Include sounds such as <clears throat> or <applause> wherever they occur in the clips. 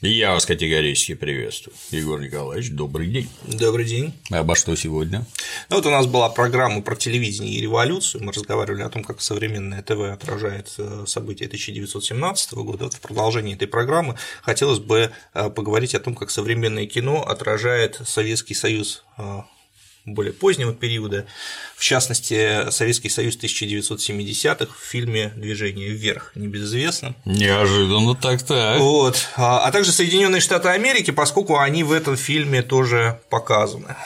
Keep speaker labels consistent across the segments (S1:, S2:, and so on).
S1: Я вас категорически приветствую. Егор Николаевич, добрый день.
S2: Добрый день.
S1: Обо что сегодня?
S2: Ну, вот у нас была программа про телевидение и революцию. Мы разговаривали о том, как современное ТВ отражает э, события 1917 года. Вот в продолжении этой программы хотелось бы э, поговорить о том, как современное кино отражает Советский Союз э, более позднего периода, в частности, Советский Союз 1970-х в фильме «Движение вверх» небезызвестно.
S1: Неожиданно так-так.
S2: Вот. А, а также Соединенные Штаты Америки, поскольку они в этом фильме тоже показаны.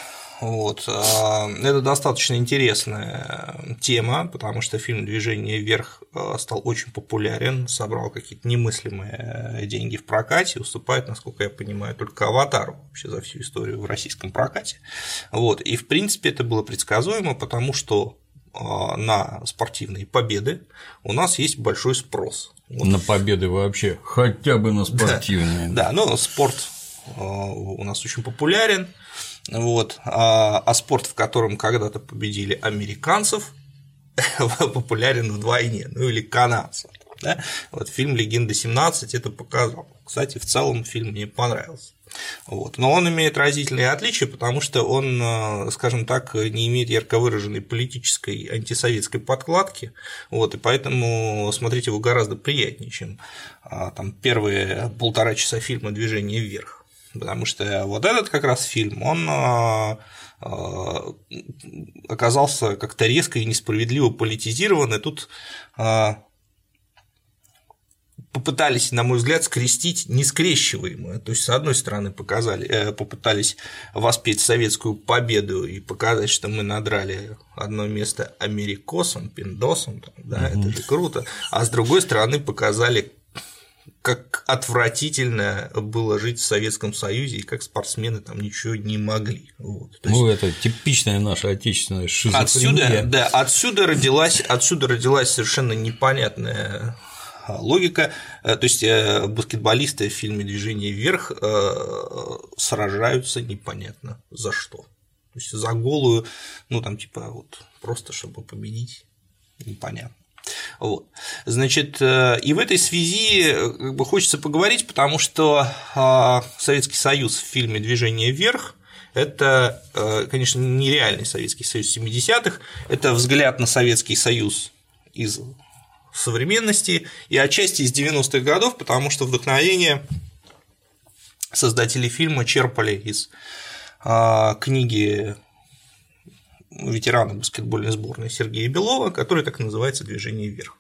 S2: Вот. А, это достаточно интересная тема, потому что фильм «Движение вверх» а, стал очень популярен, собрал какие-то немыслимые деньги в прокате, уступает, насколько я понимаю, только «Аватару» вообще за всю историю в российском прокате. Вот. И, в принципе, это было предсказуемо, потому что на спортивные победы у нас есть большой спрос.
S1: Вот. На победы вообще, хотя бы на спортивные.
S2: Да, да но спорт у нас очень популярен, вот. А, а спорт, в котором когда-то победили американцев, <laughs> популярен вдвойне, ну или канадцев. Да? Вот фильм «Легенда 17» это показал. Кстати, в целом фильм мне понравился. Вот. Но он имеет разительные отличия, потому что он, э, скажем так, не имеет ярко выраженной политической антисоветской подкладки, вот, и поэтому смотреть его гораздо приятнее, чем а, там, первые полтора часа фильма «Движение вверх». Потому что вот этот как раз фильм, он а, а, оказался как-то резко и несправедливо политизирован, и тут а, попытались, на мой взгляд, скрестить нескрещиваемое. То есть, с одной стороны, показали, э, попытались воспеть советскую победу и показать, что мы надрали одно место америкосом, пиндосом, да, угу. это же круто, а с другой стороны показали, как отвратительно было жить в Советском Союзе и как спортсмены там ничего не могли. Вот.
S1: То ну, есть... это типичная наша отечественная шизофрения.
S2: Отсюда, да, отсюда родилась, отсюда родилась совершенно непонятная логика. Э, то есть э, баскетболисты в фильме «Движение вверх» э, сражаются непонятно за что. То есть за голую, ну там типа вот просто чтобы победить, непонятно. Вот. Значит, э, и в этой связи э, как бы хочется поговорить, потому что а, Советский Союз в фильме «Движение вверх» это, э, конечно, нереальный Советский Союз 70-х, это взгляд на Советский Союз из современности и отчасти из 90-х годов, потому что вдохновение создатели фильма черпали из книги ветерана баскетбольной сборной Сергея Белова, который так и называется «Движение вверх».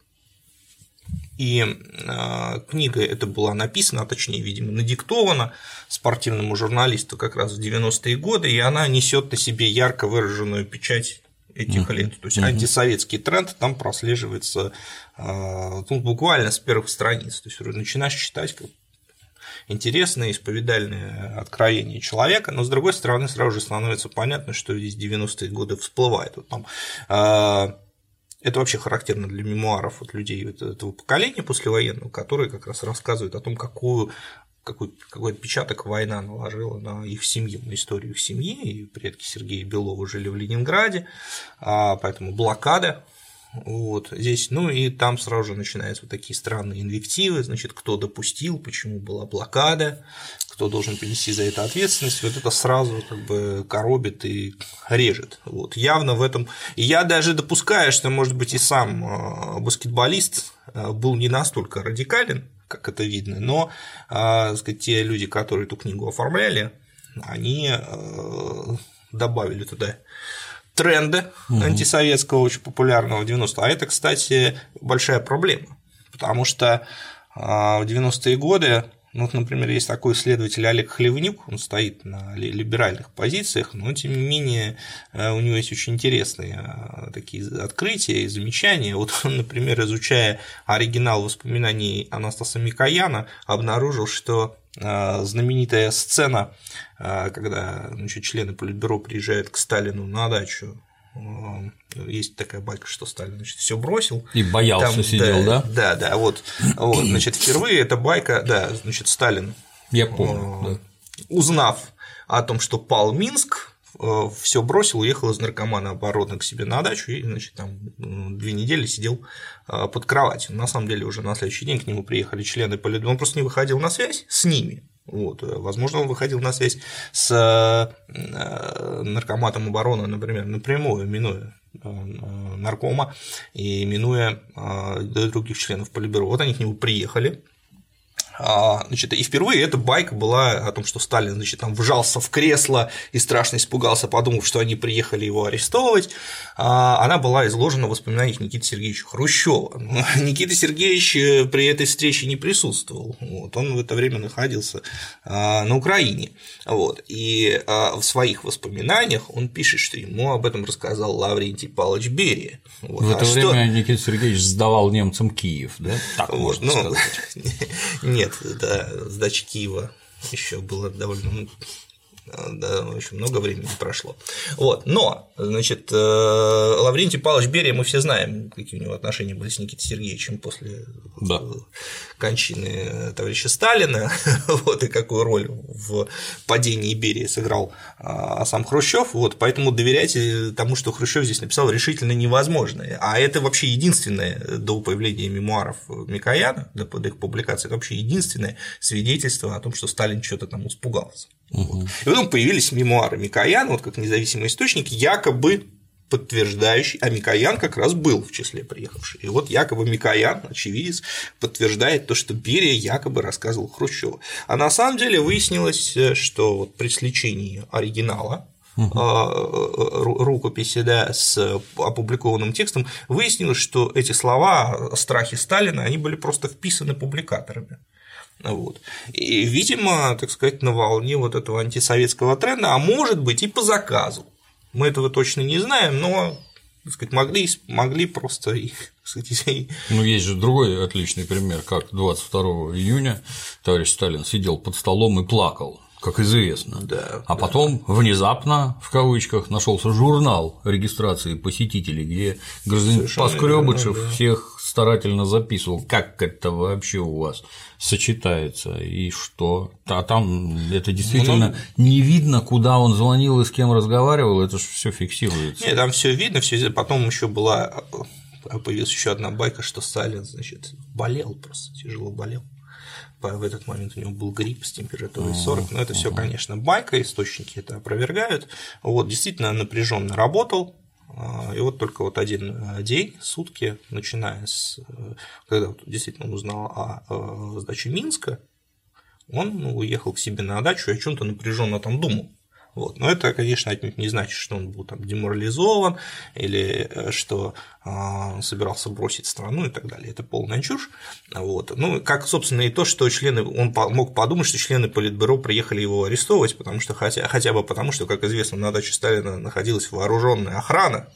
S2: И э, книга эта была написана, а точнее, видимо, надиктована спортивному журналисту как раз в 90-е годы, и она несет на себе ярко выраженную печать этих лет. То есть антисоветский тренд там прослеживается э, ну, буквально с первых страниц. То есть начинаешь читать, как интересные, исповедальные откровения человека, но с другой стороны сразу же становится понятно, что здесь 90-е годы всплывает. Вот там, а, это вообще характерно для мемуаров вот людей этого поколения послевоенного, которые как раз рассказывают о том, какую какой, какой отпечаток война наложила на их семью, на историю их семьи, и предки Сергея Белова жили в Ленинграде, а, поэтому блокада вот здесь, ну и там сразу же начинаются вот такие странные инвективы, значит, кто допустил, почему была блокада, кто должен понести за это ответственность, вот это сразу как бы коробит и режет. Вот явно в этом. Я даже допускаю, что, может быть, и сам а, баскетболист а, был не настолько радикален, как это видно, но а, сказать, те люди, которые эту книгу оформляли, они добавили туда тренды угу. антисоветского, очень популярного в 90-е. А это, кстати, большая проблема, потому что а, в 90-е годы ну, вот, например, есть такой исследователь Олег Хлевнюк, он стоит на либеральных позициях, но тем не менее э, у него есть очень интересные э, такие открытия и замечания. Вот он, например, изучая оригинал воспоминаний Анастаса Микояна, обнаружил, что э, знаменитая сцена, когда значит, члены Политбюро приезжают к Сталину на дачу есть такая байка, что Сталин значит, все бросил.
S1: И боялся, там, сидел,
S2: да? Да, да, вот, вот. Значит, впервые эта байка, да, значит, Сталин.
S1: Я помню. Да.
S2: Узнав о том, что пал Минск, все бросил, уехал из наркомана оборотно к себе на дачу и, значит, там две недели сидел э, под кроватью. На самом деле уже на следующий день к нему приехали члены политбюро, он просто не выходил на связь с ними, Вот. Возможно, он выходил на связь с э, наркоматом обороны, например, напрямую, минуя э, наркома и минуя других членов Политбюро. Вот они к нему приехали, значит, и впервые эта байка была о том, что Сталин значит, там вжался в кресло и страшно испугался, подумав, что они приехали его арестовывать. А, она была изложена в воспоминаниях Никиты Сергеевича Хрущева. <laughs> Никита Сергеевич э, при этой встрече не присутствовал. Вот, он в это время находился а, на Украине. Вот, и в своих воспоминаниях он пишет, что ему об этом рассказал Лаврентий Павлович Берия.
S1: Вот, в это а время что... Никита Сергеевич сдавал немцам Киев, да? Так вот, можно ну, сказать. <laughs>
S2: Нет, нет, да, сдачи Киева еще было довольно да, очень много времени прошло. Вот. Но, значит, э, Лаврентий Павлович Берия, мы все знаем, какие у него отношения были с Никитой Сергеевичем после да. кончины товарища Сталина, <laughs> вот, и какую роль в падении Берии сыграл а, сам Хрущев, вот, поэтому доверять э, тому, что Хрущев здесь написал, решительно невозможно. А это вообще единственное до появления мемуаров Микояна, до их публикации, это вообще единственное свидетельство о том, что Сталин что-то там испугался. Угу. И потом появились мемуары Микояна, вот как независимый источник, якобы подтверждающий, а Микоян как раз был в числе приехавших. И вот якобы Микоян, очевидец, подтверждает то, что Берия якобы рассказывал Хрущеву. А на самом деле выяснилось, что вот при сличении оригинала угу. рукописи да, с опубликованным текстом, выяснилось, что эти слова о страхе Сталина, они были просто вписаны публикаторами. Вот. И, видимо, так сказать, на волне вот этого антисоветского тренда, а может быть и по заказу. Мы этого точно не знаем, но так сказать, могли, могли просто их
S1: Ну, есть же другой отличный пример, как 22 июня товарищ Сталин сидел под столом и плакал как известно.
S2: Да,
S1: а
S2: да.
S1: потом внезапно, в кавычках, нашелся журнал регистрации посетителей, где гражданин Поскребышев да. всех старательно записывал, как это вообще у вас сочетается и что. А там это действительно ну, не видно, куда он звонил и с кем разговаривал, это же все фиксируется.
S2: Нет, там все видно, все потом еще была появилась еще одна байка, что Сталин, значит, болел просто, тяжело болел в этот момент у него был грипп с температурой 40, но это все, конечно, байка, источники это опровергают. Вот, действительно напряженно работал, а, и вот только вот один э, день, сутки, начиная с, э, когда вот действительно узнал о сдаче Минска, он ну, уехал к себе на дачу и о чем-то напряженно там думал. Вот. Но это, конечно, отнюдь не значит, что он был там деморализован или э, что он собирался бросить страну и так далее. Это полная чушь. Вот. Ну, как, собственно, и то, что члены, он мог подумать, что члены Политбюро приехали его арестовывать, потому что хотя, хотя бы потому, что, как известно, на даче Сталина находилась вооруженная охрана,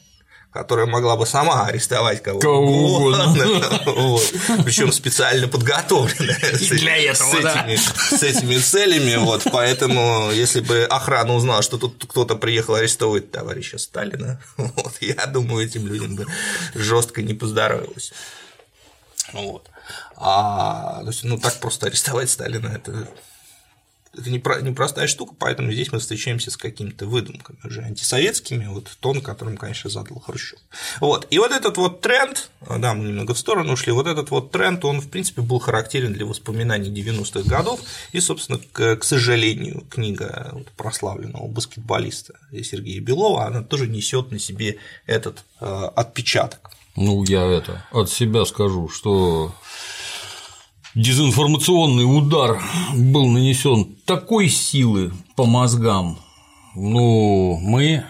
S2: которая могла бы сама арестовать кого, кого угодно. <laughs> Причем специально подготовленная <laughs>
S1: для этого, с, этими,
S2: с этими целями. Вот, поэтому, если бы охрана узнала, что тут кто-то приехал арестовывать товарища Сталина, <laughs> вот, я думаю, этим людям бы жестко не поздоровилось. Вот. А, то есть, ну так просто арестовать Сталина это это непростая штука, поэтому здесь мы встречаемся с какими-то выдумками уже антисоветскими, вот тон, которым, конечно, задал Хрущев. Вот. И вот этот вот тренд, да, мы немного в сторону ушли, вот этот вот тренд, он, в принципе, был характерен для воспоминаний 90-х годов, и, собственно, к, к сожалению, книга прославленного баскетболиста Сергея Белова, она тоже несет на себе этот э, отпечаток.
S1: Ну, я это от себя скажу, что дезинформационный удар был нанесен такой силы по мозгам. Ну, мы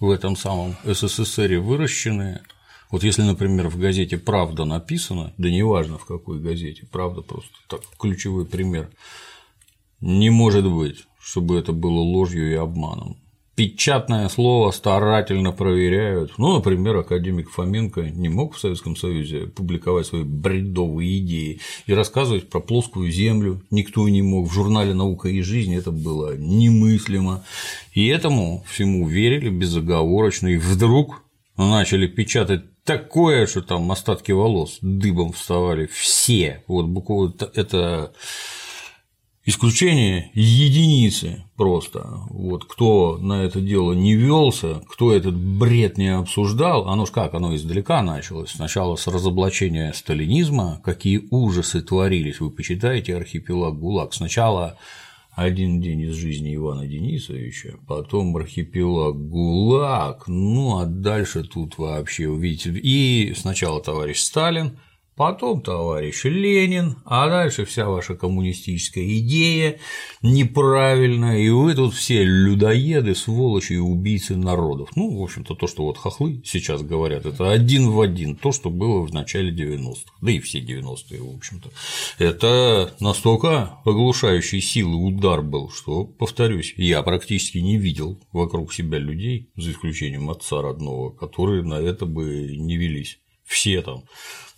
S1: в этом самом СССР выращенные. Вот если, например, в газете «Правда» написано, да неважно в какой газете, «Правда» просто так, ключевой пример, не может быть, чтобы это было ложью и обманом печатное слово старательно проверяют. Ну, например, академик Фоменко не мог в Советском Союзе публиковать свои бредовые идеи и рассказывать про плоскую землю. Никто не мог. В журнале «Наука и жизнь» это было немыслимо. И этому всему верили безоговорочно. И вдруг начали печатать такое, что там остатки волос дыбом вставали все. Вот буквально это Исключение единицы просто. Вот кто на это дело не велся, кто этот бред не обсуждал, оно ж как, оно издалека началось. Сначала с разоблачения сталинизма, какие ужасы творились, вы почитаете архипелаг ГУЛАГ. Сначала один день из жизни Ивана Денисовича, потом архипелаг ГУЛАГ, ну а дальше тут вообще увидите. И сначала товарищ Сталин, потом товарищ Ленин, а дальше вся ваша коммунистическая идея неправильная, и вы тут все людоеды, сволочи и убийцы народов. Ну, в общем-то, то, что вот хохлы сейчас говорят, это один в один то, что было в начале 90-х, да и все 90-е, в общем-то. Это настолько оглушающей силы удар был, что, повторюсь, я практически не видел вокруг себя людей, за исключением отца родного, которые на это бы не велись. Все там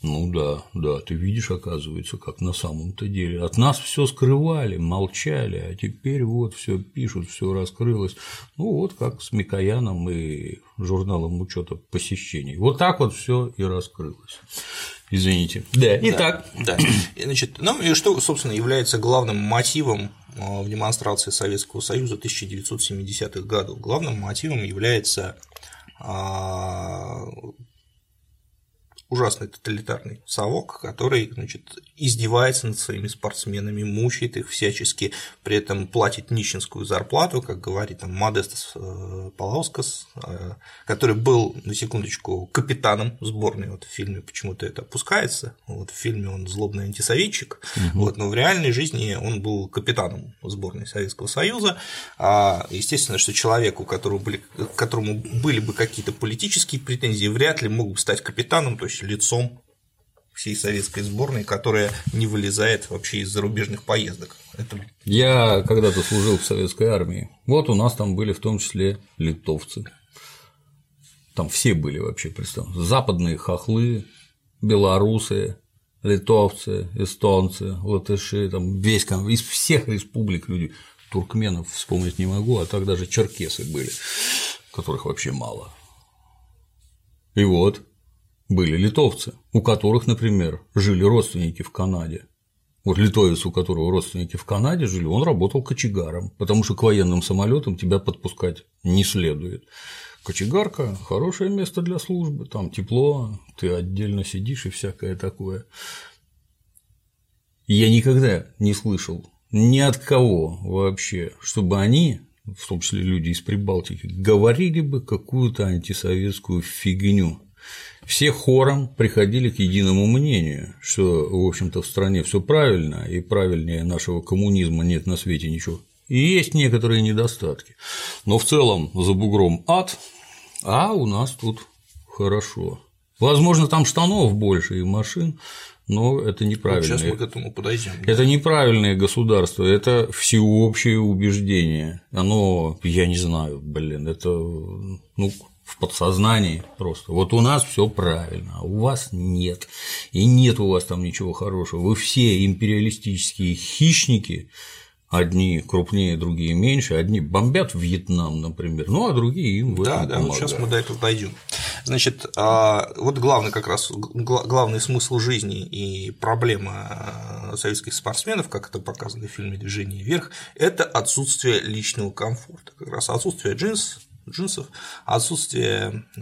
S1: ну да, да, ты видишь, оказывается, как на самом-то деле. От нас все скрывали, молчали, а теперь вот все пишут, все раскрылось. Ну вот как с Микояном и журналом учета посещений. Вот так вот все и раскрылось. Извините.
S2: Да, итак. Да. да. Значит, ну и что, собственно, является главным мотивом а, в демонстрации Советского Союза 1970-х годов? Главным мотивом является а, ужасный тоталитарный совок, который значит, издевается над своими спортсменами, мучает их всячески, при этом платит нищенскую зарплату, как говорит там Модестас э, Палаускас, э, который был, на секундочку, капитаном сборной, вот в фильме почему-то это опускается, вот в фильме он злобный антисоветчик, угу. вот, но в реальной жизни он был капитаном сборной Советского Союза, а естественно, что человеку, которому были, которому были бы какие-то политические претензии, вряд ли мог бы стать капитаном, то есть лицом всей советской сборной, которая не вылезает вообще из зарубежных поездок.
S1: Это... Я когда-то служил в советской армии. Вот у нас там были в том числе литовцы. Там все были вообще, представьте. Западные хохлы, белорусы, литовцы, эстонцы, латыши, там весь из всех республик люди. Туркменов вспомнить не могу, а так даже черкесы были, которых вообще мало. И вот были литовцы, у которых, например, жили родственники в Канаде. Вот литовец, у которого родственники в Канаде жили, он работал кочегаром, потому что к военным самолетам тебя подпускать не следует. Кочегарка – хорошее место для службы, там тепло, ты отдельно сидишь и всякое такое. Я никогда не слышал ни от кого вообще, чтобы они, в том числе люди из Прибалтики, говорили бы какую-то антисоветскую фигню все хором приходили к единому мнению, что, в общем-то, в стране все правильно, и правильнее нашего коммунизма нет на свете ничего. И есть некоторые недостатки. Но в целом за бугром ад, а у нас тут хорошо. Возможно, там штанов больше и машин, но это неправильное.
S2: сейчас мы к этому подойдем.
S1: Это неправильное государство, это всеобщее убеждение. Оно, я не знаю, блин, это ну, в подсознании просто. Вот у нас все правильно, а у вас нет. И нет у вас там ничего хорошего. Вы все империалистические хищники, одни крупнее, другие меньше, одни бомбят Вьетнам, например, ну а другие им в
S2: да,
S1: этом
S2: Да, вот сейчас мы до этого дойдем. Значит, а, вот главный как раз главный смысл жизни и проблема э, советских спортсменов, как это показано в фильме «Движение вверх», это отсутствие личного комфорта, как раз отсутствие джинс, джинсов, отсутствие э,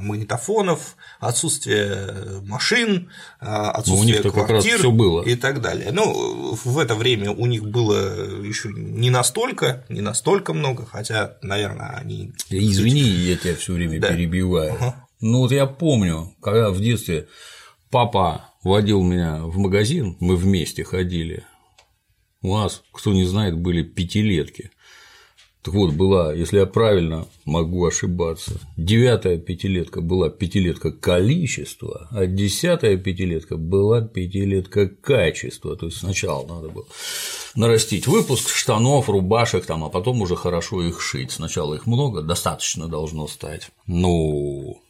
S2: магнитофонов, отсутствие машин, э, отсутствие ну, квартир
S1: было.
S2: и так далее. Ну, в это время у них было еще не настолько, не настолько много, хотя, наверное, они.
S1: Извини, я тебя все время да. перебиваю. Ага. Ну вот я помню, когда в детстве папа водил меня в магазин, мы вместе ходили. У нас, кто не знает, были пятилетки. Так вот, была, если я правильно могу ошибаться, девятая пятилетка была пятилетка количества, а десятая пятилетка была пятилетка качества. То есть сначала надо было нарастить выпуск штанов, рубашек, там, а потом уже хорошо их шить. Сначала их много, достаточно должно стать. Ну,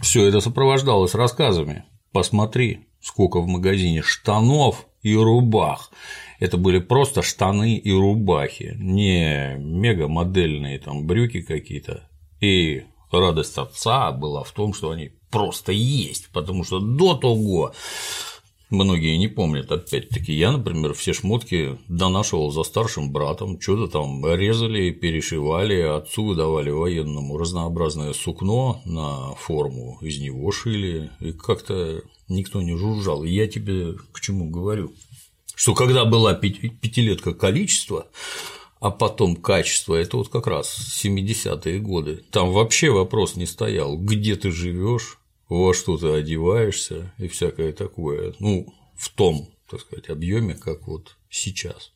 S1: все это сопровождалось рассказами. Посмотри, сколько в магазине штанов и рубах это были просто штаны и рубахи, не мега-модельные там брюки какие-то. И радость отца была в том, что они просто есть, потому что до того Многие не помнят, опять-таки, я, например, все шмотки донашивал за старшим братом, что-то там резали, перешивали, отцу выдавали военному разнообразное сукно на форму, из него шили, и как-то никто не жужжал. И я тебе к чему говорю? Что когда была пятилетка количество, а потом качество, это вот как раз 70-е годы, там вообще вопрос не стоял, где ты живешь, во что ты одеваешься и всякое такое, ну, в том, так сказать, объеме, как вот сейчас.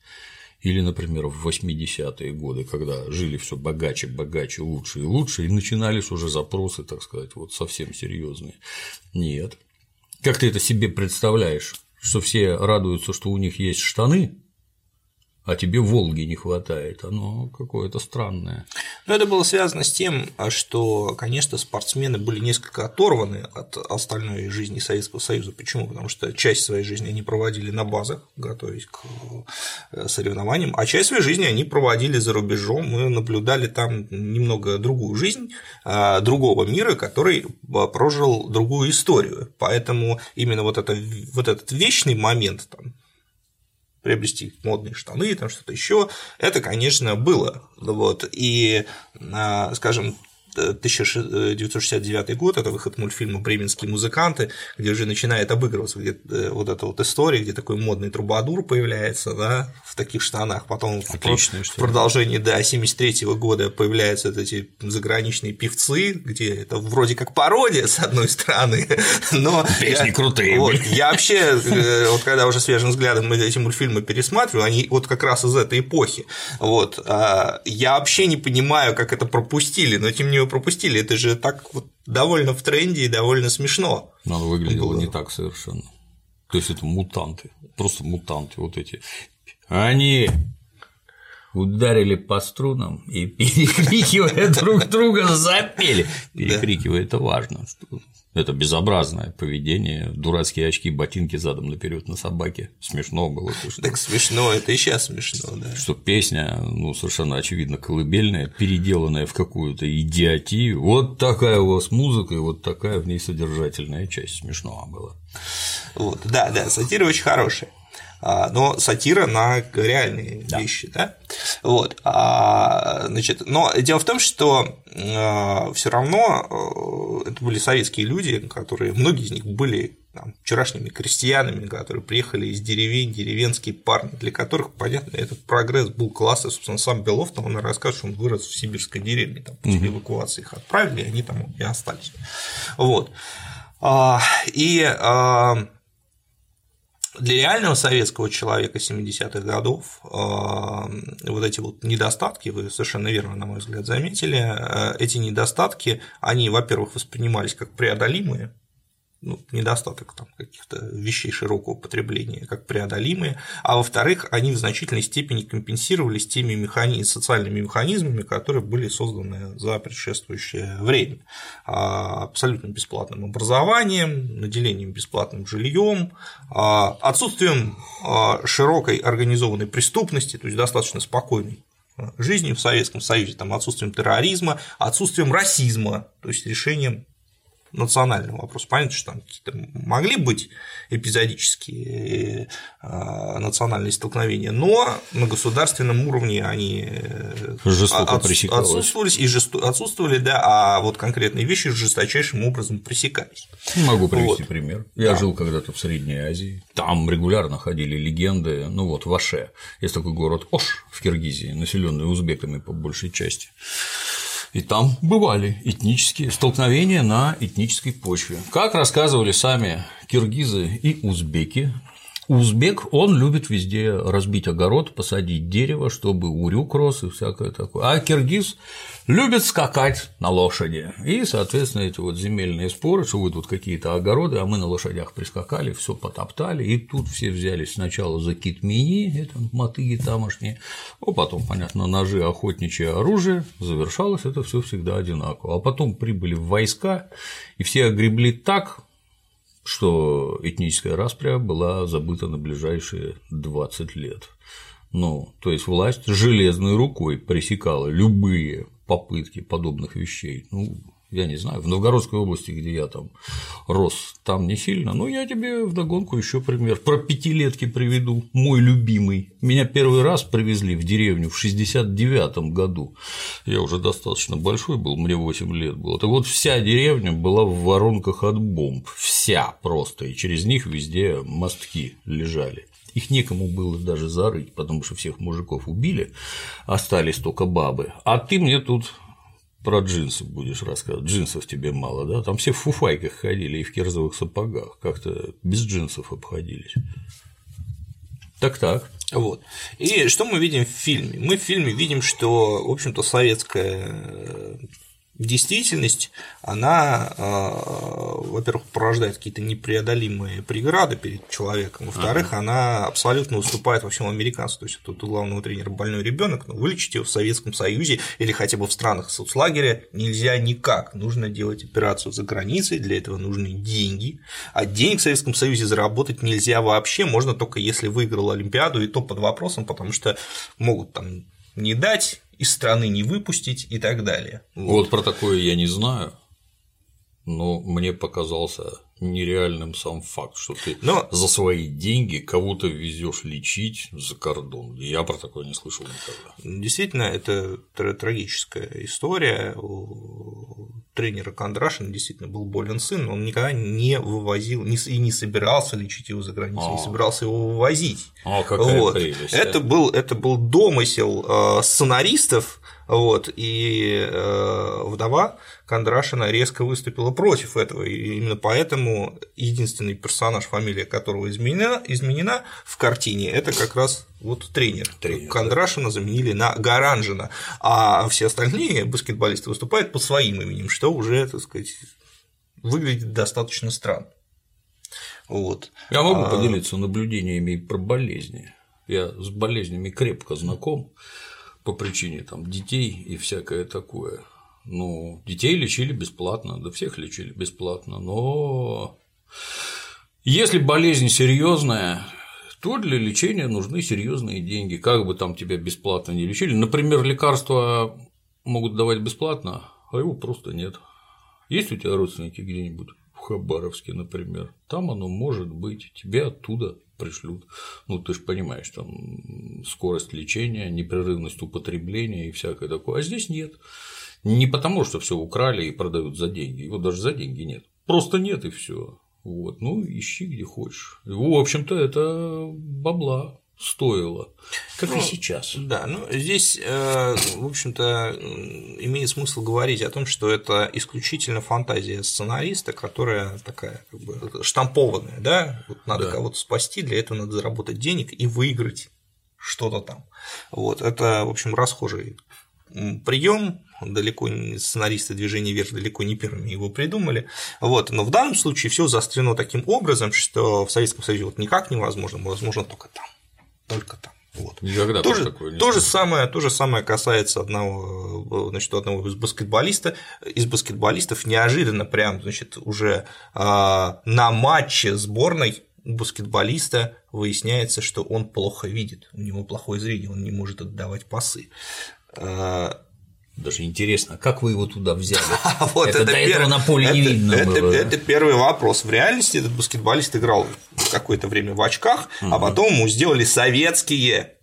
S1: Или, например, в 80-е годы, когда жили все богаче, богаче, лучше и лучше, и начинались уже запросы, так сказать, вот совсем серьезные. Нет. Как ты это себе представляешь, что все радуются, что у них есть штаны, а тебе Волги не хватает, оно какое-то странное.
S2: Но это было связано с тем, что, конечно, спортсмены были несколько оторваны от остальной жизни Советского Союза. Почему? Потому что часть своей жизни они проводили на базах, готовясь к э, соревнованиям, а часть своей жизни они проводили за рубежом, мы наблюдали там немного другую жизнь а, другого мира, который а, прожил другую историю. Поэтому именно вот, это, вот этот вечный момент там, приобрести модные штаны, там что-то еще. Это, конечно, было. Вот. И, а, скажем, 1969 год, это выход мультфильма «Бременские музыканты», где уже начинает обыгрываться где э, вот эта вот история, где такой модный трубадур появляется, да, в таких штанах, потом Отлично, в продолжении, да, 73 года появляются вот эти заграничные певцы, где это вроде как пародия, с одной стороны, <laughs> но…
S1: Песни я, крутые.
S2: Вот, я вообще, э, вот когда уже свежим взглядом эти мультфильмы пересматриваю, они вот как раз из этой эпохи, вот, а, я вообще не понимаю, как это пропустили, но тем не менее пропустили. Это же так вот довольно в тренде и довольно смешно.
S1: Но оно выглядело было. не так совершенно. То есть это мутанты, просто мутанты вот эти. Они ударили по струнам и <laughs> перекрикивая друг друга запели. Перекрикивая это важно. Это безобразное поведение, дурацкие очки, ботинки задом наперед на собаке. Смешно было.
S2: То, что... Так смешно, это и сейчас смешно, да.
S1: Что песня, ну, совершенно очевидно, колыбельная, переделанная в какую-то идиотию. Вот такая у вас музыка, и вот такая в ней содержательная часть. Смешно было.
S2: Вот, да, да, сатира очень хорошая. А, но сатира на реальные да. вещи, да. Вот, а, значит, но дело в том, что а, все равно э, это были советские люди, которые многие из них были там, вчерашними крестьянами, которые приехали из деревень, деревенские парни, для которых, понятно, этот прогресс был классный, собственно, сам Белов, там он расскажет, что он вырос в сибирской деревне, там, после угу. эвакуации их отправили, они там и остались. Вот. И для реального советского человека 70-х годов э, вот эти вот недостатки, вы совершенно верно, на мой взгляд, заметили, э, эти недостатки, они, во-первых, воспринимались как преодолимые, ну, недостаток там, каких-то вещей широкого потребления как преодолимые, а во-вторых, они в значительной степени компенсировались теми механи... социальными механизмами, которые были созданы за предшествующее время. А, абсолютно бесплатным образованием, наделением бесплатным жильем, а, отсутствием а, широкой организованной преступности, то есть достаточно спокойной жизнью в Советском Союзе, там, отсутствием терроризма, отсутствием расизма, то есть решением национального вопроса. Понятно, что там какие-то могли быть эпизодические э, национальные столкновения, но на государственном уровне они э,
S1: Жестоко от,
S2: отсутствовались и отсутствовали, да, а вот конкретные вещи жесточайшим образом пресекались.
S1: Могу привести вот. пример. Я да. жил когда-то в Средней Азии, там регулярно ходили легенды, ну вот в Аше, есть такой город Ош в Киргизии, населенный узбеками по большей части. И там бывали этнические столкновения на этнической почве. Как рассказывали сами киргизы и узбеки, Узбек, он любит везде разбить огород, посадить дерево, чтобы урюк рос и всякое такое. А киргиз любит скакать на лошади. И, соответственно, эти вот земельные споры, что вы тут какие-то огороды, а мы на лошадях прискакали, все потоптали, и тут все взялись сначала за китмини, это мотыги тамошние, ну, потом, понятно, ножи, охотничье оружие, завершалось это все всегда одинаково. А потом прибыли в войска, и все огребли так, что этническая распря была забыта на ближайшие 20 лет. Ну, то есть власть железной рукой пресекала любые попытки подобных вещей. Ну, я не знаю, в Новгородской области, где я там рос там не сильно, но я тебе вдогонку еще пример. Про пятилетки приведу, мой любимый. Меня первый раз привезли в деревню в 69 году. Я уже достаточно большой был, мне 8 лет было. Так вот, вся деревня была в воронках от бомб. Вся просто. И через них везде мостки лежали. Их некому было даже зарыть, потому что всех мужиков убили, остались только бабы. А ты мне тут про джинсы будешь рассказывать. Джинсов тебе мало, да? Там все в фуфайках ходили и в керзовых сапогах, как-то без джинсов обходились. Так-так.
S2: Вот. И что мы видим в фильме? Мы в фильме видим, что, в общем-то, советская действительность, она, а, во-первых, порождает какие-то непреодолимые преграды перед человеком, во-вторых, она абсолютно уступает во всем американцу. То есть тут у главного тренера больной ребенок, но вылечить его в Советском Союзе или хотя бы в странах соцлагеря нельзя никак. Нужно делать операцию за границей, для этого нужны деньги, а денег в Советском Союзе заработать нельзя вообще, можно только если выиграл Олимпиаду, и то под вопросом, потому что могут там не дать из страны не выпустить и так далее.
S1: Вот, вот про такое я не знаю, но мне показался нереальным сам факт, что ты Но... за свои деньги кого-то везешь лечить за кордон. Я про такое не слышал никогда.
S2: Действительно, это трагическая история. Тренера Кондрашина действительно был болен сын, он никогда не вывозил и не собирался лечить его за границей, а. не собирался его вывозить.
S1: А, какая вот. прелесть.
S2: Это, был, это был домысел э, сценаристов, вот, и э, вдова Кондрашина резко выступила против этого, и именно поэтому единственный персонаж, фамилия которого изменена, изменена в картине, это как раз вот тренер. тренер Кондрашина да. заменили на Гаранжина, а все остальные баскетболисты выступают под своим именем, что уже, так сказать, выглядит достаточно странно. Вот.
S1: Я могу а... поделиться наблюдениями про болезни. Я с болезнями крепко знаком по причине там детей и всякое такое. Ну, детей лечили бесплатно, да всех лечили бесплатно, но если болезнь серьезная, то для лечения нужны серьезные деньги. Как бы там тебя бесплатно не лечили. Например, лекарства могут давать бесплатно, а его просто нет. Есть у тебя родственники где-нибудь в Хабаровске, например? Там оно может быть, тебе оттуда пришлют. Ну, ты же понимаешь, там скорость лечения, непрерывность употребления и всякое такое. А здесь нет. Не потому, что все украли и продают за деньги. Его даже за деньги нет. Просто нет и все. Вот, ну, ищи где хочешь. В общем-то, это бабла стоило, как ну, и сейчас.
S2: Да, ну здесь, э, в общем-то, имеет смысл говорить о том, что это исключительно фантазия сценариста, которая такая как бы штампованная, да, вот надо да. кого-то спасти, для этого надо заработать денег и выиграть что-то там. Вот, это, в общем, расхожий прием, далеко не сценаристы движения вверх далеко не первыми его придумали. Вот. Но в данном случае все заострено таким образом, что в Советском Союзе вот никак невозможно, возможно только там. Только там. Вот.
S1: Никогда
S2: то, же,
S1: такое не
S2: то, же самое, то же самое касается одного, значит, одного из баскетболиста, из баскетболистов неожиданно прям значит, уже а, на матче сборной у баскетболиста выясняется, что он плохо видит, у него плохое зрение, он не может отдавать пасы.
S1: А, даже интересно, как вы его туда взяли? <laughs> вот это, это до этого на поле это, не видно
S2: это,
S1: было.
S2: Это первый вопрос. В реальности этот баскетболист играл какое-то время в очках, угу. а потом ему сделали советские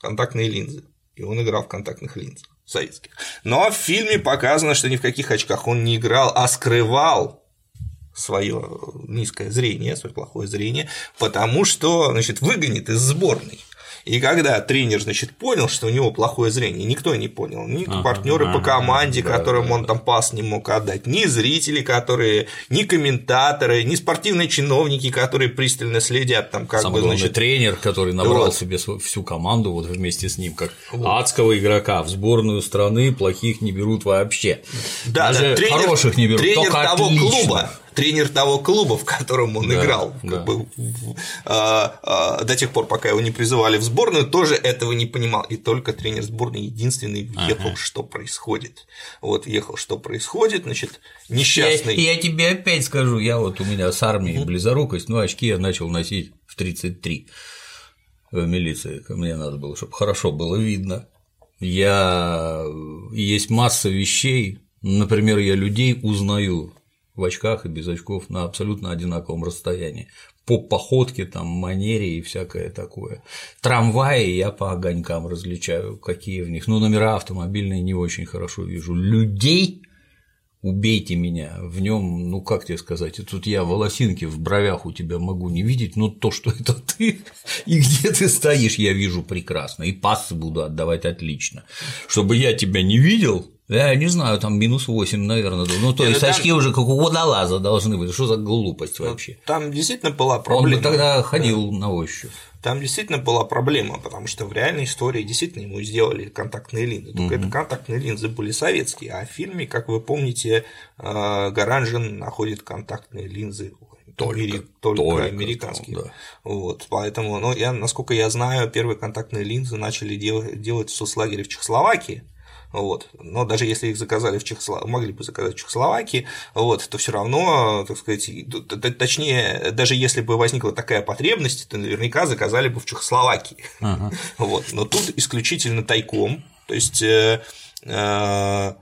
S2: контактные линзы. И он играл в контактных линзах советских. Но в фильме показано, что ни в каких очках он не играл, а скрывал свое низкое зрение, свое плохое зрение, потому что значит, выгонит из сборной. И когда тренер, значит, понял, что у него плохое зрение, никто не понял, ни ага, партнеры ага, по команде, да, которым да, он там пас не мог отдать, ни зрители, которые, ни комментаторы, ни спортивные чиновники, которые пристально следят там, как
S1: Самый
S2: бы,
S1: главный, значит, тренер, который набрал вот. себе всю команду вот вместе с ним, как вот. адского игрока в сборную страны плохих не берут вообще. Да, Даже да, тренер, хороших не берут,
S2: тренер
S1: только
S2: того
S1: отлично.
S2: клуба, тренер того клуба, в котором он да, играл, да. Как бы, а, а, до тех пор, пока его не призывали в сборную, тоже этого не понимал. И только тренер сборной единственный въехал, ага. что происходит. Вот въехал, что происходит, значит, несчастный.
S1: Я, я тебе опять скажу, я вот у меня с армией угу. близорукость, ну очки я начал носить в 33 в милиции, мне надо было, чтобы хорошо было видно. Я есть масса вещей, например, я людей узнаю в очках и без очков на абсолютно одинаковом расстоянии. По походке, там, манере и всякое такое. Трамваи я по огонькам различаю, какие в них. Ну, номера автомобильные не очень хорошо вижу. Людей убейте меня, в нем, ну как тебе сказать, тут я волосинки в бровях у тебя могу не видеть, но то, что это ты, <laughs> и где ты стоишь, я вижу прекрасно, и пассы буду отдавать отлично. Чтобы я тебя не видел, я не знаю, там минус 8, наверное. Ну, то есть очки уже как у водолаза должны быть. Что за глупость вообще?
S2: Там действительно была проблема.
S1: Он бы тогда ходил на ощупь.
S2: Там действительно была проблема, потому что в реальной истории действительно ему сделали контактные линзы. Только угу. это контактные линзы были советские, а в фильме, как вы помните, э, Гаранжин находит контактные линзы только, Амери... только, только американские. Да. Вот, поэтому, ну, я, насколько я знаю, первые контактные линзы начали делать, делать в соцлагере в Чехословакии. Вот. Но даже если их заказали в Чехословакии, могли бы заказать в Чехословакии, вот, то все равно, так сказать, точнее, даже если бы возникла такая потребность, то наверняка заказали бы в Чехословакии. Ага. <laughs> Вот. Но тут исключительно тайком. То есть э, э,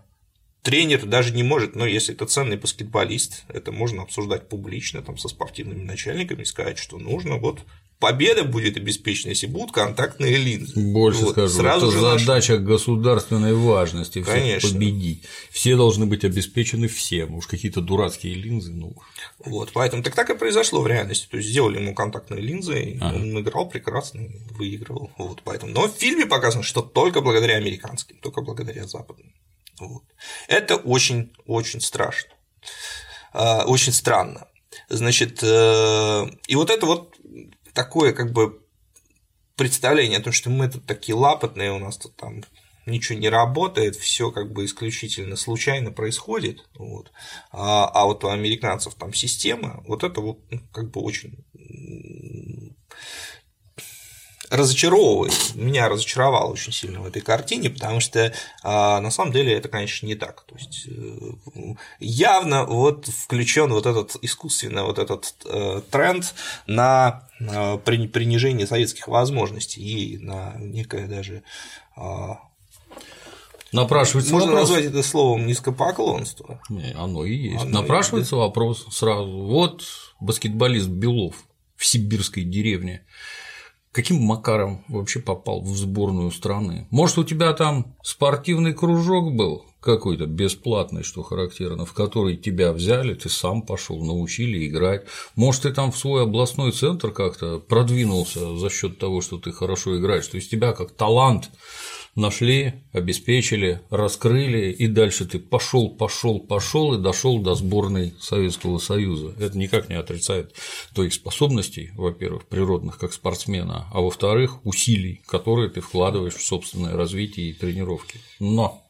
S2: тренер даже не может, но если это ценный баскетболист, это можно обсуждать публично там, со спортивными начальниками, сказать, что нужно вот победа будет обеспечена, если будут контактные линзы.
S1: Больше вот, скажу, сразу это же задача наш... государственной важности всех Конечно. победить. Все должны быть обеспечены всем, уж какие-то дурацкие линзы, ну.
S2: Вот, поэтому так так и произошло в реальности. То есть сделали ему контактные линзы, и ага. он играл прекрасно, выигрывал. Вот, поэтому. Но в фильме показано, что только благодаря американским, только благодаря западным. Вот. Это очень-очень страшно. А, очень странно. Значит, э, и вот это вот такое как бы представление о том, что мы тут такие лапотные, у нас тут там ничего не работает, все как бы исключительно случайно происходит, вот. А, а вот у американцев там система, вот это вот ну, как бы очень разочаровывает, меня разочаровало очень сильно в этой картине, потому что а, на самом деле это, конечно, не так. То есть э, явно вот включен вот этот искусственно вот этот э, тренд на принижение советских возможностей и на некое даже а,
S1: Напрашивается
S2: Можно
S1: вопрос.
S2: назвать это словом низкопоклонство.
S1: Не, оно и есть. Оно Напрашивается и... вопрос сразу. Вот баскетболист Белов в сибирской деревне каким макаром вообще попал в сборную страны? Может, у тебя там спортивный кружок был какой-то бесплатный, что характерно, в который тебя взяли, ты сам пошел, научили играть. Может, ты там в свой областной центр как-то продвинулся за счет того, что ты хорошо играешь. То есть тебя как талант нашли, обеспечили, раскрыли, и дальше ты пошел, пошел, пошел и дошел до сборной Советского Союза. Это никак не отрицает твоих способностей, во-первых, природных как спортсмена, а во-вторых, усилий, которые ты вкладываешь в собственное развитие и тренировки. Но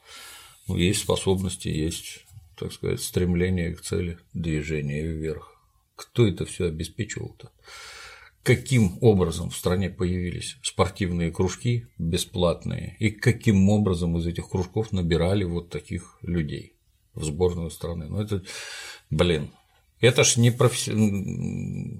S1: ну, есть способности, есть, так сказать, стремление к цели, движение вверх. Кто это все обеспечивал-то? Каким образом в стране появились спортивные кружки бесплатные и каким образом из этих кружков набирали вот таких людей в сборную страны. Ну это, блин, это ж не професси...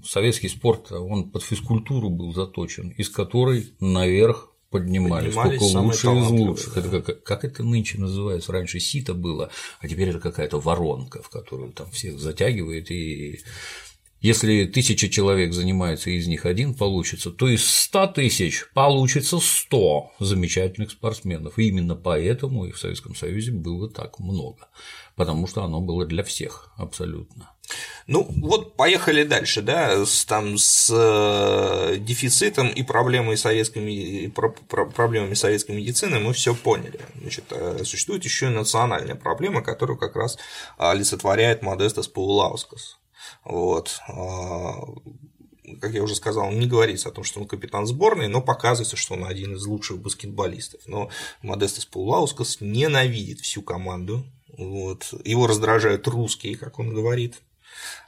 S1: советский спорт, а он под физкультуру был заточен, из которой наверх поднимались, поднимались только лучшие из лучших. Да. Это как, как это нынче называется? Раньше сито было, а теперь это какая-то воронка, в которую там всех затягивает и если тысяча человек занимается, из них один получится, то из ста тысяч получится сто замечательных спортсменов. И именно поэтому их в Советском Союзе было так много, потому что оно было для всех абсолютно.
S2: Ну, вот поехали дальше, да, с, там, с э, дефицитом и проблемой советской, проблемами советской медицины мы все поняли. Значит, э, существует еще и национальная проблема, которую как раз олицетворяет Модестас Паулаускас. Вот. А, как я уже сказал, не говорится о том, что он капитан сборной, но показывается, что он один из лучших баскетболистов. Но Модестас Паулаускас ненавидит всю команду. Вот. Его раздражают русские, как он говорит.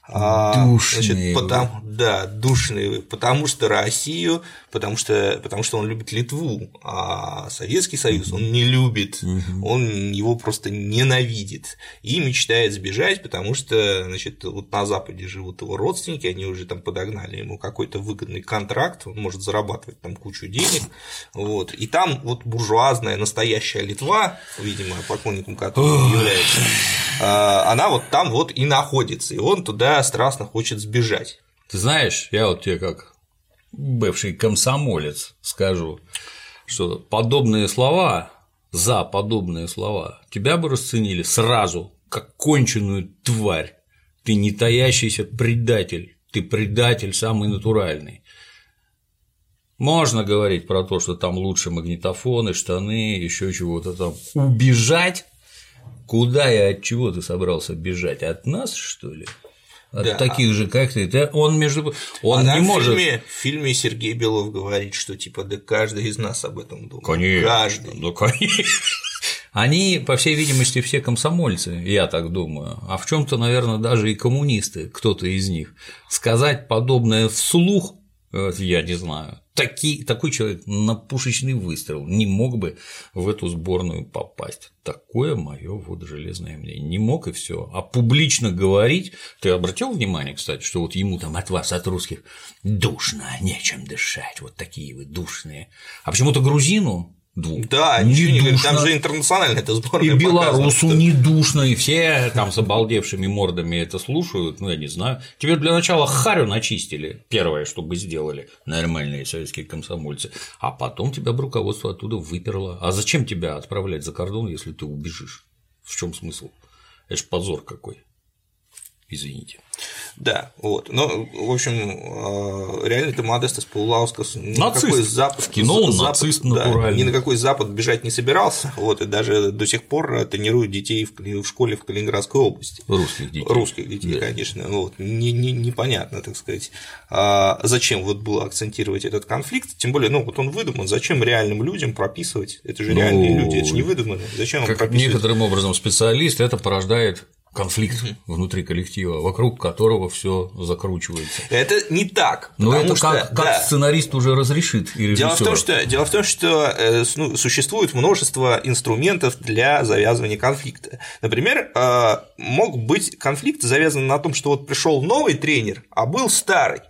S1: А, душные. Значит,
S2: потому, да, душные, потому что Россию, потому что, потому что он любит Литву, а Советский Союз он не любит, он его просто ненавидит и мечтает сбежать, потому что, значит, вот на Западе живут его родственники, они уже там подогнали ему какой-то выгодный контракт, он может зарабатывать там кучу денег, вот, и там вот буржуазная настоящая Литва, видимо, поклонником которой является а, она вот там вот и находится, и он туда страстно хочет сбежать.
S1: Ты знаешь, я вот тебе как бывший комсомолец скажу, что подобные слова, за подобные слова, тебя бы расценили сразу как конченую тварь. Ты не таящийся предатель, ты предатель самый натуральный. Можно говорить про то, что там лучше магнитофоны, штаны, еще чего-то там. Убежать? Куда и от чего ты собрался бежать? От нас, что ли? Да. таких же, как ты. ты он между он
S2: а
S1: не
S2: в
S1: может.
S2: Фильме, в фильме Сергей Белов говорит, что типа да каждый из нас об этом думает.
S1: Конечно.
S2: Каждый.
S1: Ну, конечно. <laughs> Они, по всей видимости, все комсомольцы, я так думаю, а в чем-то, наверное, даже и коммунисты, кто-то из них. Сказать подобное вслух, я не знаю. Таки, такой человек на пушечный выстрел не мог бы в эту сборную попасть. Такое мое вот железное мнение. Не мог и все. А публично говорить, ты обратил внимание, кстати, что вот ему там от вас, от русских, душно, нечем дышать, вот такие вы душные. А почему-то грузину двух.
S2: Да, ничего не говорит, там же интернациональная это сборная.
S1: И белорусу не душно, и все там с обалдевшими мордами это слушают, ну я не знаю. Тебе для начала харю начистили, первое, что бы сделали нормальные советские комсомольцы, а потом тебя бы руководство оттуда выперло. А зачем тебя отправлять за кордон, если ты убежишь? В чем смысл? Это ж позор какой. Извините.
S2: Да, вот. Но, в общем, э, реально ты Модестас Паулаускас ни на
S1: Нацист.
S2: какой запад,
S1: В кино он
S2: запад,
S1: нацист
S2: да,
S1: натуральный.
S2: ни на какой запад бежать не собирался, <laughs> вот, и даже до сих пор тренируют детей в, в школе в Калининградской области.
S1: Русских детей.
S2: Русских детей,
S1: Да.
S2: конечно. Вот. Не, не- непонятно, так сказать, а зачем вот было акцентировать этот конфликт. Тем более, ну, вот он выдуман. Зачем реальным людям прописывать? Это же реальные
S1: Ну,
S2: люди, это же не выдумано. Зачем
S1: Как
S2: прописывать?
S1: некоторым образом специалист, это порождает конфликт внутри коллектива, вокруг которого все закручивается.
S2: Это не так.
S1: Но это
S2: что,
S1: как, как
S2: да.
S1: сценарист уже разрешит и
S2: Дело в, том,
S1: режиссер.
S2: что, дело в том, что э, ну, существует множество инструментов для завязывания конфликта. Например, э, мог быть конфликт завязан на том, что вот пришел новый тренер, а был старый.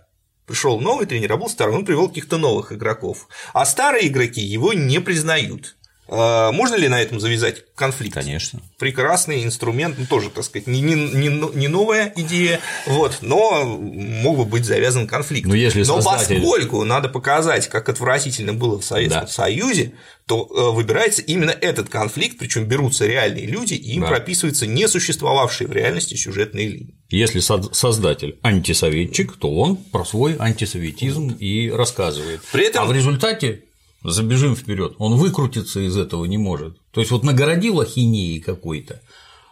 S2: Пришел новый тренер, а был старый, он привел каких-то новых игроков. А старые игроки его не признают. Э, Можно ли на этом завязать конфликт?
S1: Конечно.
S2: прекрасный инструмент, ну тоже, так сказать, не, не, не, не новая идея, вот, но мог бы быть завязан конфликт.
S1: Но если
S2: но
S1: создатель-
S2: поскольку надо показать, как отвратительно было в Советском
S1: Да.
S2: Союзе, то э, выбирается именно этот конфликт, причем берутся реальные люди, и им
S1: Да.
S2: прописываются несуществовавшие в реальности сюжетные линии.
S1: Если создатель антисоветчик, то он про свой антисоветизм и рассказывает.
S2: При этом-
S1: А в результате забежим вперед, он выкрутиться из этого не может. То есть вот нагородил ахинеи какой-то,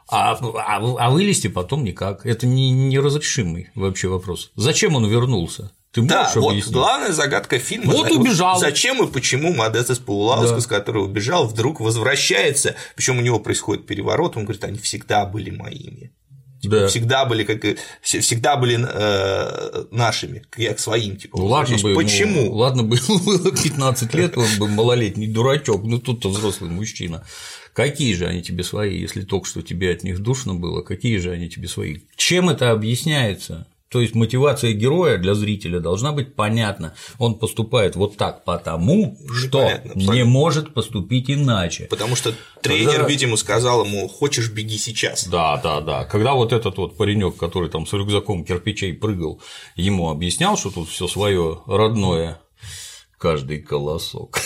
S1: а, а, а вылезти потом никак. Это не, неразрешимый вообще вопрос. Зачем он вернулся? Ты
S2: Да, вот
S1: объяснить?
S2: главная загадка фильма.
S1: Вот убежал.
S2: Зачем и почему Модестес Паулаускас, который убежал, вдруг возвращается, причем у него происходит переворот, он говорит, они всегда были моими.
S1: Да.
S2: всегда были как вс- всегда были э, нашими, как своим типа.
S1: Ну ладно бы, ему-
S2: Почему?
S1: ладно бы <laughs> было 15 лет, он бы малолетний дурачок, ну тут-то взрослый мужчина. Какие же они тебе свои, если только что тебе от них душно было, какие же они тебе свои? Чем это объясняется? То есть мотивация героя для зрителя должна быть понятна. Он поступает вот так потому, что
S2: Непонятно,
S1: не может поступить иначе.
S2: Потому что тренер,
S1: Когда-
S2: видимо, сказал ему: хочешь, беги сейчас.
S1: Да, да, да. Когда вот этот вот паренек, который там с рюкзаком кирпичей прыгал, ему объяснял, что тут все свое родное, каждый колосок.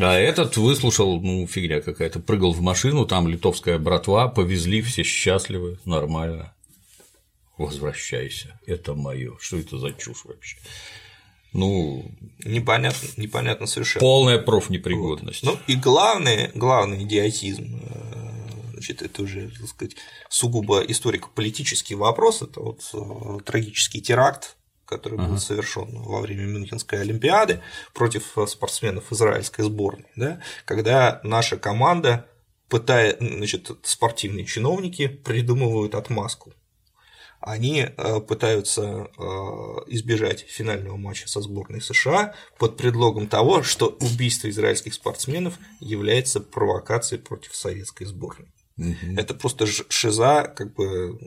S1: А этот выслушал, ну, фигня какая-то, прыгал в машину, там литовская братва, повезли, все счастливы, нормально. Возвращайся, это мое. Что это за чушь вообще? Ну,
S2: Непонятно, непонятно совершенно.
S1: полная профнепригодность.
S2: Ну и главный, главный идиотизм, э, значит, это уже, так сказать, сугубо историко-политический вопрос, это вот э, трагический теракт, который был совершен во время Мюнхенской Олимпиады против э, спортсменов израильской сборной, да, когда наша команда пытает, значит, спортивные чиновники придумывают отмазку. Они э, пытаются э, избежать финального матча со сборной США под предлогом того, что убийство израильских спортсменов является провокацией против советской сборной. Это просто шиза, как бы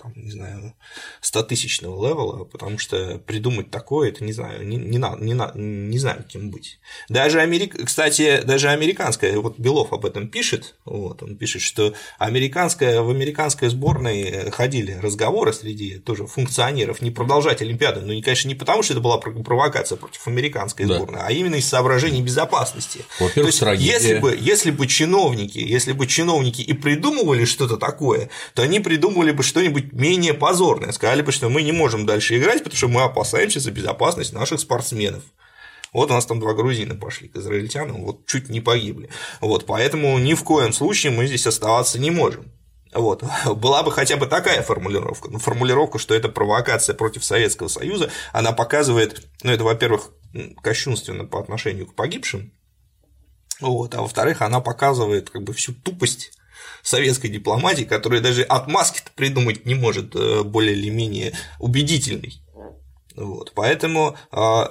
S2: там, не знаю, 100-тысячного левела, потому что придумать такое, это не знаю, не, не, надо, не, на, не знаю, кем быть. Даже Америк... Кстати, даже американская, вот Белов об этом пишет, вот, он пишет, что американская, в американской сборной ходили разговоры среди тоже функционеров не продолжать Олимпиаду, но, конечно, не потому, что это была провокация против американской да. сборной, а именно из соображений безопасности. То есть, если бы, если бы чиновники, если бы чиновники и придумывали что-то такое, то они придумывали бы что-нибудь менее позорное, сказали бы, что мы не можем дальше играть, потому что мы опасаемся за безопасность наших спортсменов. Вот у нас там два грузина пошли к израильтянам, вот чуть не погибли. Вот, поэтому ни в коем случае мы здесь оставаться не можем. Вот. <laughs> Была бы хотя бы такая формулировка. Но ну, формулировка, что это провокация против Советского Союза, она показывает, ну, это, во-первых, кощунственно по отношению к погибшим, вот, а во-вторых, она показывает как бы всю тупость советской дипломатии, которая даже отмазки придумать не может э, более или менее убедительной. Вот, поэтому а,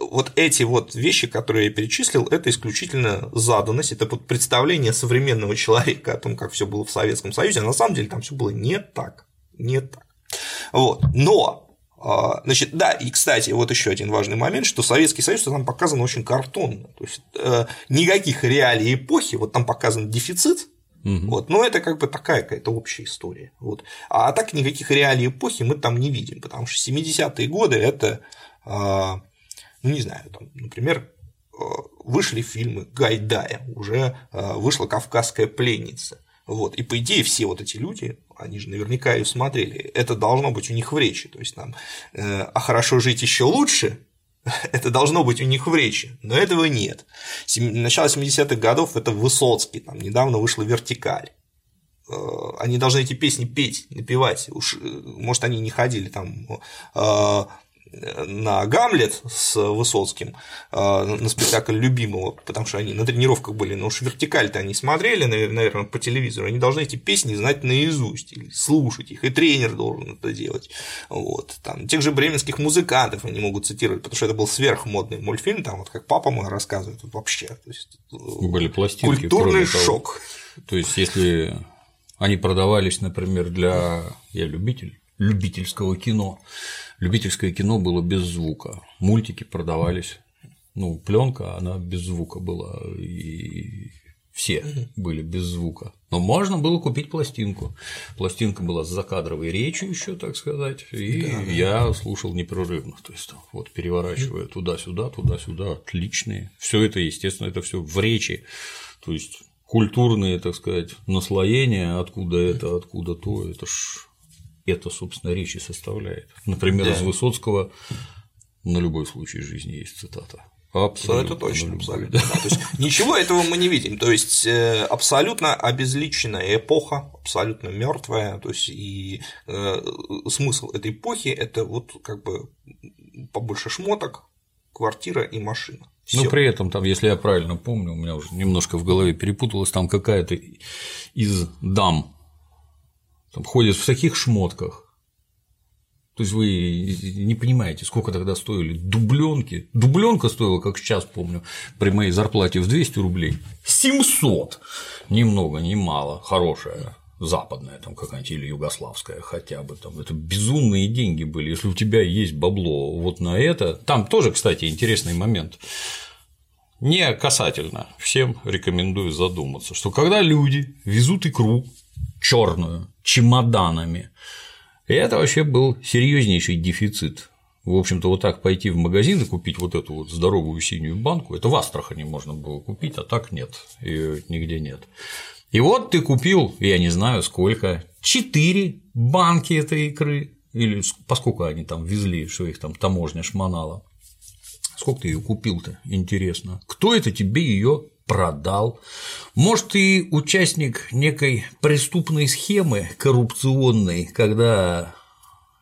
S2: вот эти вот вещи, которые я перечислил, это исключительно заданность, это вот представление современного человека о том, как все было в Советском Союзе, а на самом деле там все было не так, не так. Вот. Но а, Значит, да, и, кстати, вот еще один важный момент, что Советский Союз там показан очень картонно. То есть э, никаких реалий эпохи, вот там показан дефицит, Угу. Вот, но это как бы такая какая-то общая история. Вот. А так никаких реалий эпохи мы там не видим, потому что 70-е годы это, а, ну не знаю, там, например, а, вышли фильмы Гайдая, уже а, вышла Кавказская пленница. Вот. И по идее все вот эти люди, они же наверняка ее смотрели, это должно быть у них в речи. То есть там, э, а хорошо жить еще лучше, <laughs> это должно быть у них в речи, но этого нет. Начало 70-х годов это Высоцкий, там недавно вышла «Вертикаль». Э, они должны эти песни петь, напевать. Уж, э, может, они не ходили там э, на Гамлет с Высоцким, а, на спектакль любимого, потому что они на тренировках были, но уж вертикаль-то они смотрели, наверное, по телевизору, они должны эти песни знать наизусть или слушать их, и тренер должен это делать. Вот. Там, тех же бременских музыкантов они могут цитировать, потому что это был сверхмодный мультфильм, там вот как папа мой рассказывает, вообще. То есть,
S1: были пластинки.
S2: Культурный шок.
S1: То есть, если они продавались, например, для я любитель любительского кино, любительское кино было без звука. Мультики продавались, ну, пленка, она без звука была, и все были без звука. Но можно было купить пластинку. Пластинка была с закадровой речью еще, так сказать, и да. я слушал непрерывно. То есть, вот переворачивая туда-сюда, туда-сюда, отличные. Все это, естественно, это все в речи. То есть культурные, так сказать, наслоения, откуда это, откуда то, это ж это, собственно, речи составляет. Например, да. из Высоцкого на любой случай жизни есть цитата.
S2: Абсолютно. Ну, это точно, абсолютно. Да. То есть ничего этого мы не видим. То есть э, абсолютно обезличенная эпоха, абсолютно мертвая. То есть и э, смысл этой эпохи это вот как бы побольше шмоток, квартира и машина.
S1: Всё. Но при этом, там, если я правильно помню, у меня уже немножко в голове перепуталось, там какая-то из дам там ходят в таких шмотках. То есть вы не понимаете, сколько тогда стоили дубленки. Дубленка стоила, как сейчас помню, при моей зарплате в 200 рублей. 700! Ни много, ни мало. Хорошая западная там какая-нибудь или югославская хотя бы там это безумные деньги были если у тебя есть бабло вот на это там тоже кстати интересный момент не касательно всем рекомендую задуматься что когда люди везут икру черную чемоданами. И это вообще был серьезнейший дефицит. В общем-то, вот так пойти в магазин и купить вот эту вот здоровую синюю банку, это в Астрахани можно было купить, а так нет, ее нигде нет. И вот ты купил, я не знаю сколько, четыре банки этой икры, или поскольку они там везли, что их там таможня шмонала. Сколько ты ее купил-то, интересно? Кто это тебе ее продал. Может, ты участник некой преступной схемы коррупционной, когда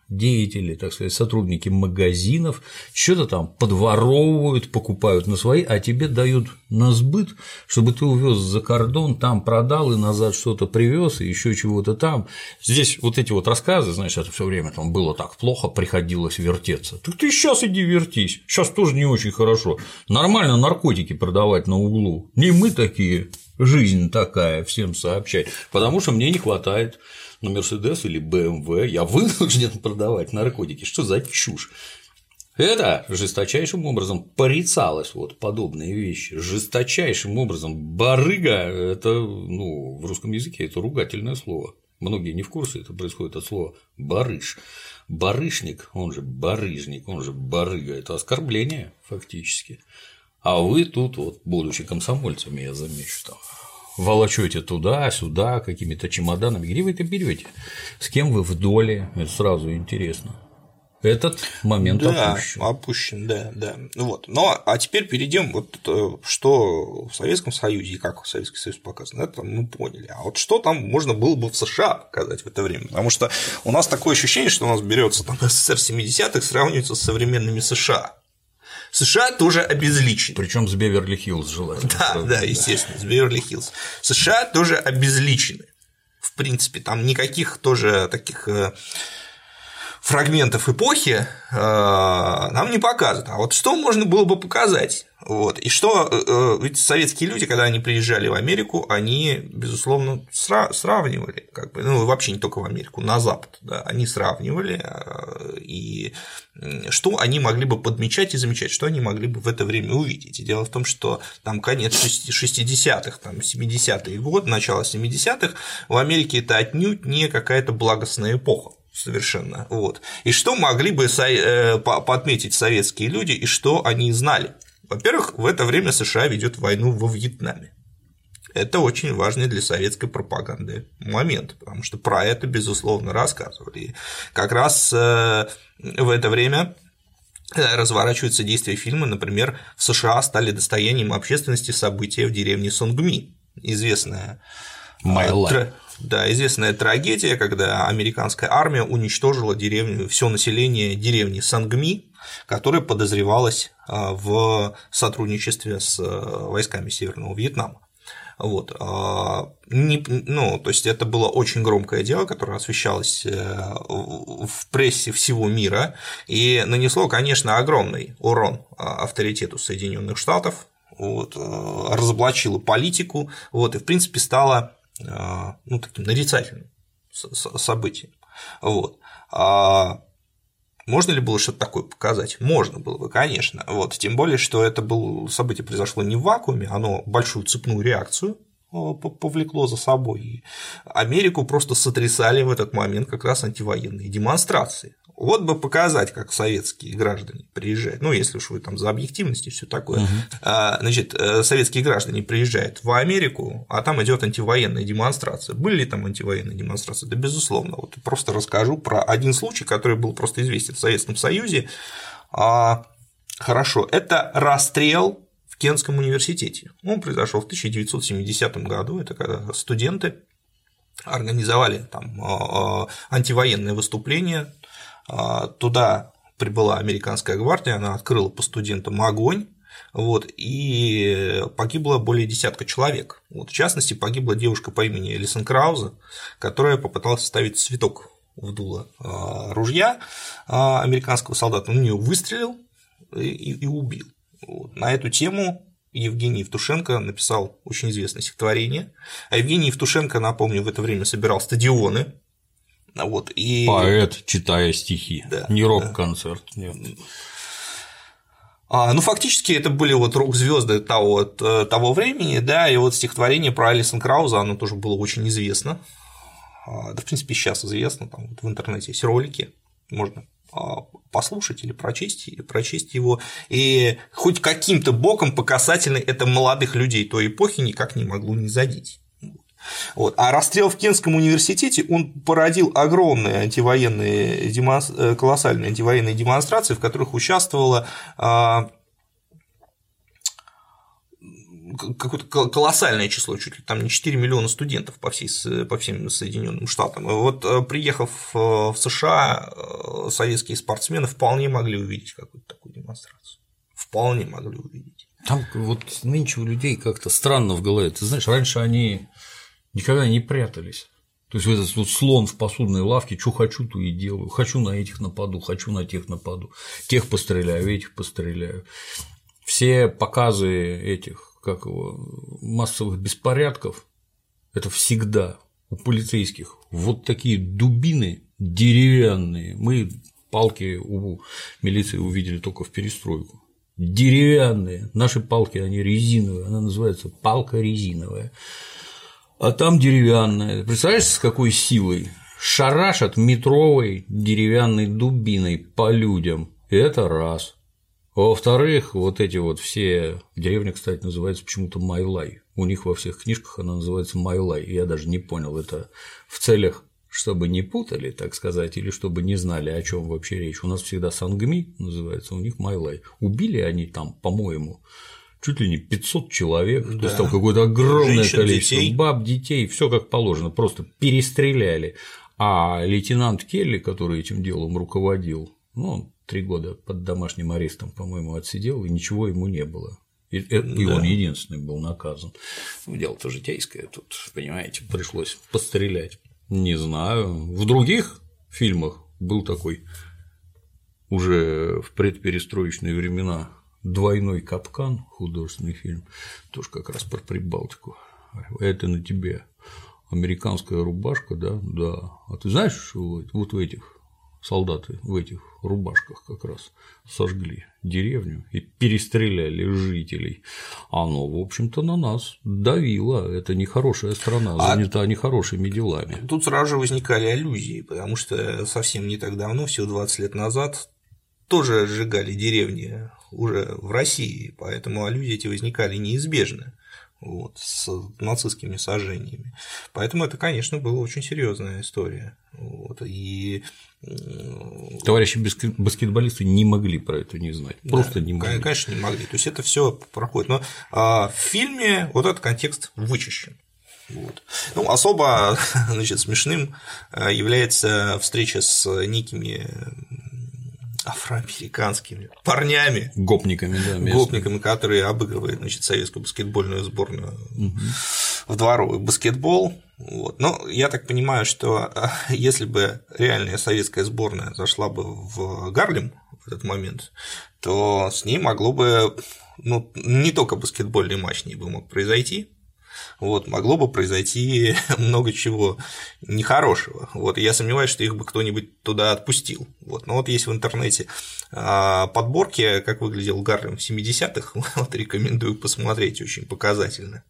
S1: деятели, так сказать, сотрудники магазинов что-то там подворовывают, покупают на свои, а тебе дают на сбыт, чтобы ты увез за кордон, там продал и назад что-то привез, и еще чего-то там. Здесь вот эти вот рассказы, знаешь, это все время там было так плохо, приходилось вертеться. Так ты сейчас иди вертись, сейчас тоже не очень хорошо. Нормально наркотики продавать на углу. Не мы такие, жизнь такая, всем сообщать, потому что мне не хватает на Мерседес или БМВ, я вынужден <laughs> продавать наркотики. Что за чушь? Это жесточайшим образом порицалось вот подобные вещи. Жесточайшим образом. Барыга – это, ну, в русском языке это ругательное слово. Многие не в курсе, это происходит от слова барыш. Барышник, он же барыжник, он же барыга – это оскорбление фактически. А вы тут, вот, будучи комсомольцами, я замечу, там, волочете туда-сюда какими-то чемоданами. Где вы это берете? С кем вы в доле? Это сразу интересно. Этот момент
S2: да,
S1: опущен.
S2: опущен, да, да. Вот. Но а теперь перейдем вот э, что в Советском Союзе и как Советский Союз показан, это мы поняли. А вот что там можно было бы в США показать в это время? Потому что у нас такое ощущение, что у нас берется там <laughs> СССР 70-х, сравнивается с современными США. США тоже обезличены.
S1: Причем с Беверли-Хиллз желательно.
S2: Да, да, естественно, с Беверли-Хиллз. США тоже обезличены. В принципе, там никаких тоже таких э, фрагментов эпохи э, нам не показывают. А вот что можно было бы показать? Вот. И что, э, э, ведь советские люди, когда они приезжали в Америку, они, безусловно, сравнивали, как бы, ну, вообще не только в Америку, на Запад, да, они сравнивали, и что они могли бы подмечать и замечать, что они могли бы в это время увидеть. И дело в том, что там конец 60-х, там 70-е годы, начало 70-х, в Америке это отнюдь не какая-то благостная эпоха совершенно. Вот. И что могли бы э, подметить советские люди, и что они знали? Во-первых, в это время США ведет войну во Вьетнаме. Это очень важный для советской пропаганды момент, потому что про это, безусловно, рассказывали. И как раз э, в это время э, разворачиваются действия фильма, например, в США стали достоянием общественности события в деревне Сонгми, известная
S1: life.
S2: Да, известная трагедия, когда американская армия уничтожила деревню, все население деревни Сангми, которая подозревалась а, в сотрудничестве с а, войсками Северного Вьетнама. Вот. А, ну, то есть это было очень громкое дело, которое освещалось э, в прессе всего мира и нанесло, конечно, огромный урон авторитету Соединенных Штатов, вот, разоблачило политику, вот, и, в принципе, стало а, ну, таким нарицательным событием. Вот. А можно ли было что-то такое показать? Можно было бы, конечно. Вот. Тем более, что это было событие произошло не в вакууме, оно большую цепную реакцию а, повлекло за собой. И Америку просто сотрясали в этот момент как раз антивоенные демонстрации. Вот бы показать, как советские граждане приезжают, ну, если уж вы там за объективность и все такое. Uh-huh. Значит, э, советские граждане приезжают в Америку, а там идет антивоенная демонстрация. Были ли там антивоенные демонстрации? Да, безусловно. Вот просто расскажу про один случай, который был просто известен в Советском Союзе. А, хорошо, это расстрел в Кенском университете. Он произошел в 1970 году. Это когда студенты организовали там а, антивоенное выступление туда прибыла американская гвардия, она открыла по студентам огонь, вот, и погибло более десятка человек. Вот, в частности, погибла девушка по имени Элисон Крауза, которая попыталась ставить цветок в дуло а, ружья а, американского солдата, он в нее выстрелил и, и убил. Вот. На эту тему Евгений Евтушенко написал очень известное стихотворение. А Евгений Евтушенко, напомню, в это время собирал стадионы вот, и...
S1: Поэт, читая стихи, да, не рок-концерт, да. нет.
S2: А, ну, фактически это были вот рок-звезды того, э, того времени, да, и вот стихотворение про Алисон Крауза, оно тоже было очень известно. А, да, в принципе, сейчас известно, там вот в интернете есть ролики, можно а, послушать или прочесть, или прочесть его, и хоть каким-то боком по касательной это молодых людей той эпохи никак не могло не задеть. Вот. А расстрел в Кенском университете, он породил огромные антивоенные. Э, колоссальные антивоенные демонстрации, в которых участвовало а, какое-то колоссальное число, чуть ли там не 4 миллиона студентов по, всей, по всем Соединенным Штатам. Вот э, приехав э, в США, советские спортсмены вполне могли увидеть какую-то такую демонстрацию. Вполне могли увидеть.
S1: Там вот нынче у людей как-то странно в голове. Ты знаешь, раньше они никогда не прятались. То есть этот вот слон в посудной лавке, что хочу, то и делаю. Хочу на этих нападу, хочу на тех нападу. Тех постреляю, этих постреляю. Все показы этих, как его, массовых беспорядков, это всегда полицейских вот такие дубины деревянные. Мы палки у милиции увидели только в перестройку. Деревянные. Наши палки, они резиновые. Она называется палка резиновая. А там деревянная. Представляешь, с какой силой? Шарашат метровой деревянной дубиной по людям. Это раз. Во-вторых, вот эти вот все деревня, кстати, называется почему-то Майлай. У них во всех книжках она называется Майлай. Я даже не понял, это в целях чтобы не путали, так сказать, или чтобы не знали, о чем вообще речь. У нас всегда Сангми называется, у них Майлай. Убили они там, по-моему, чуть ли не 500 человек, да. то есть там какое-то огромное Женщин, количество детей. баб, детей, все как положено, просто перестреляли. А лейтенант Келли, который этим делом руководил, ну, он три года под домашним арестом, по-моему, отсидел, и ничего ему не было. И, и да. он единственный был наказан. Ну, дело-то житейское, тут, понимаете, пришлось пострелять. Не знаю. В других фильмах был такой уже в предперестроечные времена двойной капкан, художественный фильм, тоже как раз про Прибалтику. Это на тебе американская рубашка, да, да. А ты знаешь, что вот в этих солдаты в этих рубашках как раз сожгли деревню и перестреляли жителей. Оно, в общем-то, на нас давило. Это нехорошая страна, а занята а нехорошими делами.
S2: Тут сразу же возникали аллюзии, потому что совсем не так давно, всего 20 лет назад, тоже сжигали деревни уже в России, поэтому аллюзии эти возникали неизбежно вот, с нацистскими сожжениями. Поэтому это, конечно, была очень серьезная история. Вот, и
S1: Товарищи баскетболисты не могли про это не знать. Просто да, не могли.
S2: Конечно, не могли. То есть это все проходит. Но а, в фильме вот этот контекст вычищен. Вот. Ну, особо <laughs> значит, смешным а, является встреча с некими афроамериканскими парнями.
S1: Гопниками, да.
S2: Местными. Гопниками, которые обыгрывают значит, советскую баскетбольную сборную угу. в дворовый баскетбол. Вот. Но я так понимаю, что а, если бы реальная советская сборная зашла бы в Гарлем в этот момент, то с ней могло бы ну, не только баскетбольный матч не бы мог произойти, вот, могло бы произойти <laughs> много чего нехорошего. Вот, я сомневаюсь, что их бы кто-нибудь туда отпустил. Вот, но вот есть в интернете а, подборки, как выглядел Гарлем в 70-х, <laughs> вот рекомендую посмотреть, очень показательно.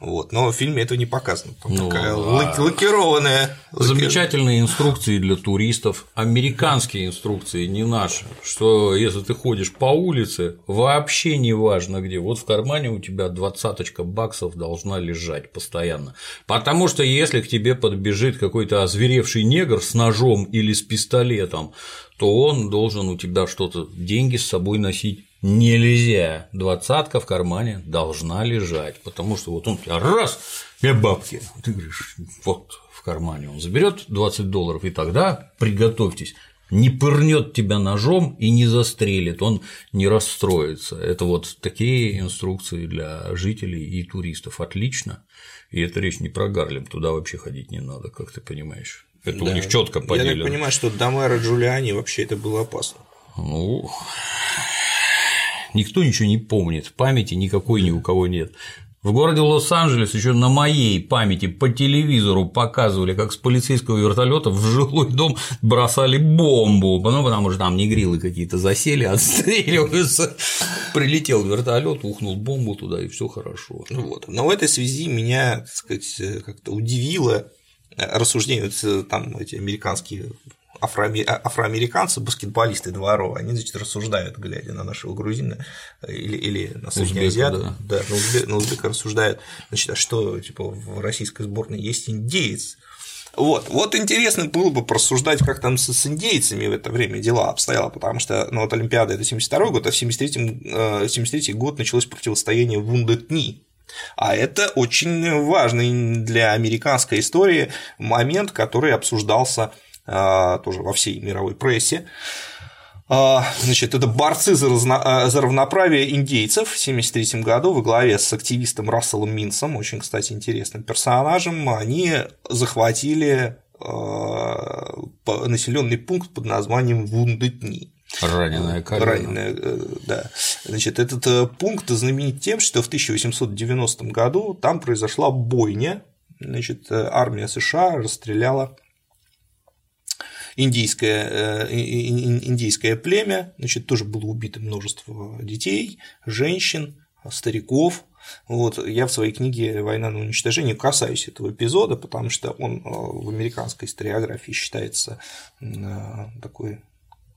S2: Вот. Но в фильме этого не показано. Там ну, такая а... лакированная.
S1: Замечательные инструкции для туристов, американские инструкции, не наши. Что если ты ходишь по улице, вообще не важно где, вот в кармане у тебя двадцаточка баксов должна лежать постоянно. Потому что если к тебе подбежит какой-то озверевший негр с ножом или с пистолетом, то он должен у тебя что-то, деньги с собой носить нельзя. Двадцатка в кармане должна лежать, потому что вот он тебя раз, и бабки. Ты говоришь, вот в кармане он заберет 20 долларов, и тогда приготовьтесь, не пырнет тебя ножом и не застрелит, он не расстроится. Это вот такие инструкции для жителей и туристов. Отлично. И это речь не про Гарлем, туда вообще ходить не надо, как ты понимаешь. Это да. у них четко поделено.
S2: Я так понимаю, что до мэра Джулиани вообще это было опасно.
S1: Ну, никто ничего не помнит, памяти никакой ни у кого нет. В городе Лос-Анджелес еще на моей памяти по телевизору показывали, как с полицейского вертолета в жилой дом бросали бомбу, ну, потому что там негрилы какие-то засели, <laughs> отстреливаются. Прилетел вертолет, ухнул бомбу туда, и все хорошо.
S2: Вот. Но в этой связи меня, так сказать, как-то удивило рассуждения, вот, там эти американские афроамериканцы, баскетболисты дворовые, они, значит, рассуждают, глядя на нашего грузина или, или на среднеазиата, да, да на, узбек, на узбека рассуждают, значит, а что, типа, в российской сборной есть индеец, вот, вот интересно было бы просуждать, как там с, с индейцами в это время дела обстояло, потому что ну, вот Олимпиада это 72 год, а в 73 73 э, год началось противостояние Вундетни, а это очень важный для американской истории момент, который обсуждался тоже во всей мировой прессе. А, значит, это борцы за, разно... А, за равноправие индейцев в 1973 году во главе с активистом Расселом Минсом, очень, кстати, интересным персонажем, они захватили населенный пункт под названием Вундетни.
S1: Раненая колено.
S2: Раненая, э, да. Значит, этот э, пункт знаменит тем, что в 1890 году там произошла бойня значит, армия США расстреляла индийское, индийское племя, значит, тоже было убито множество детей, женщин, стариков, вот, я в своей книге «Война на уничтожение» касаюсь этого эпизода, потому что он в американской историографии считается такой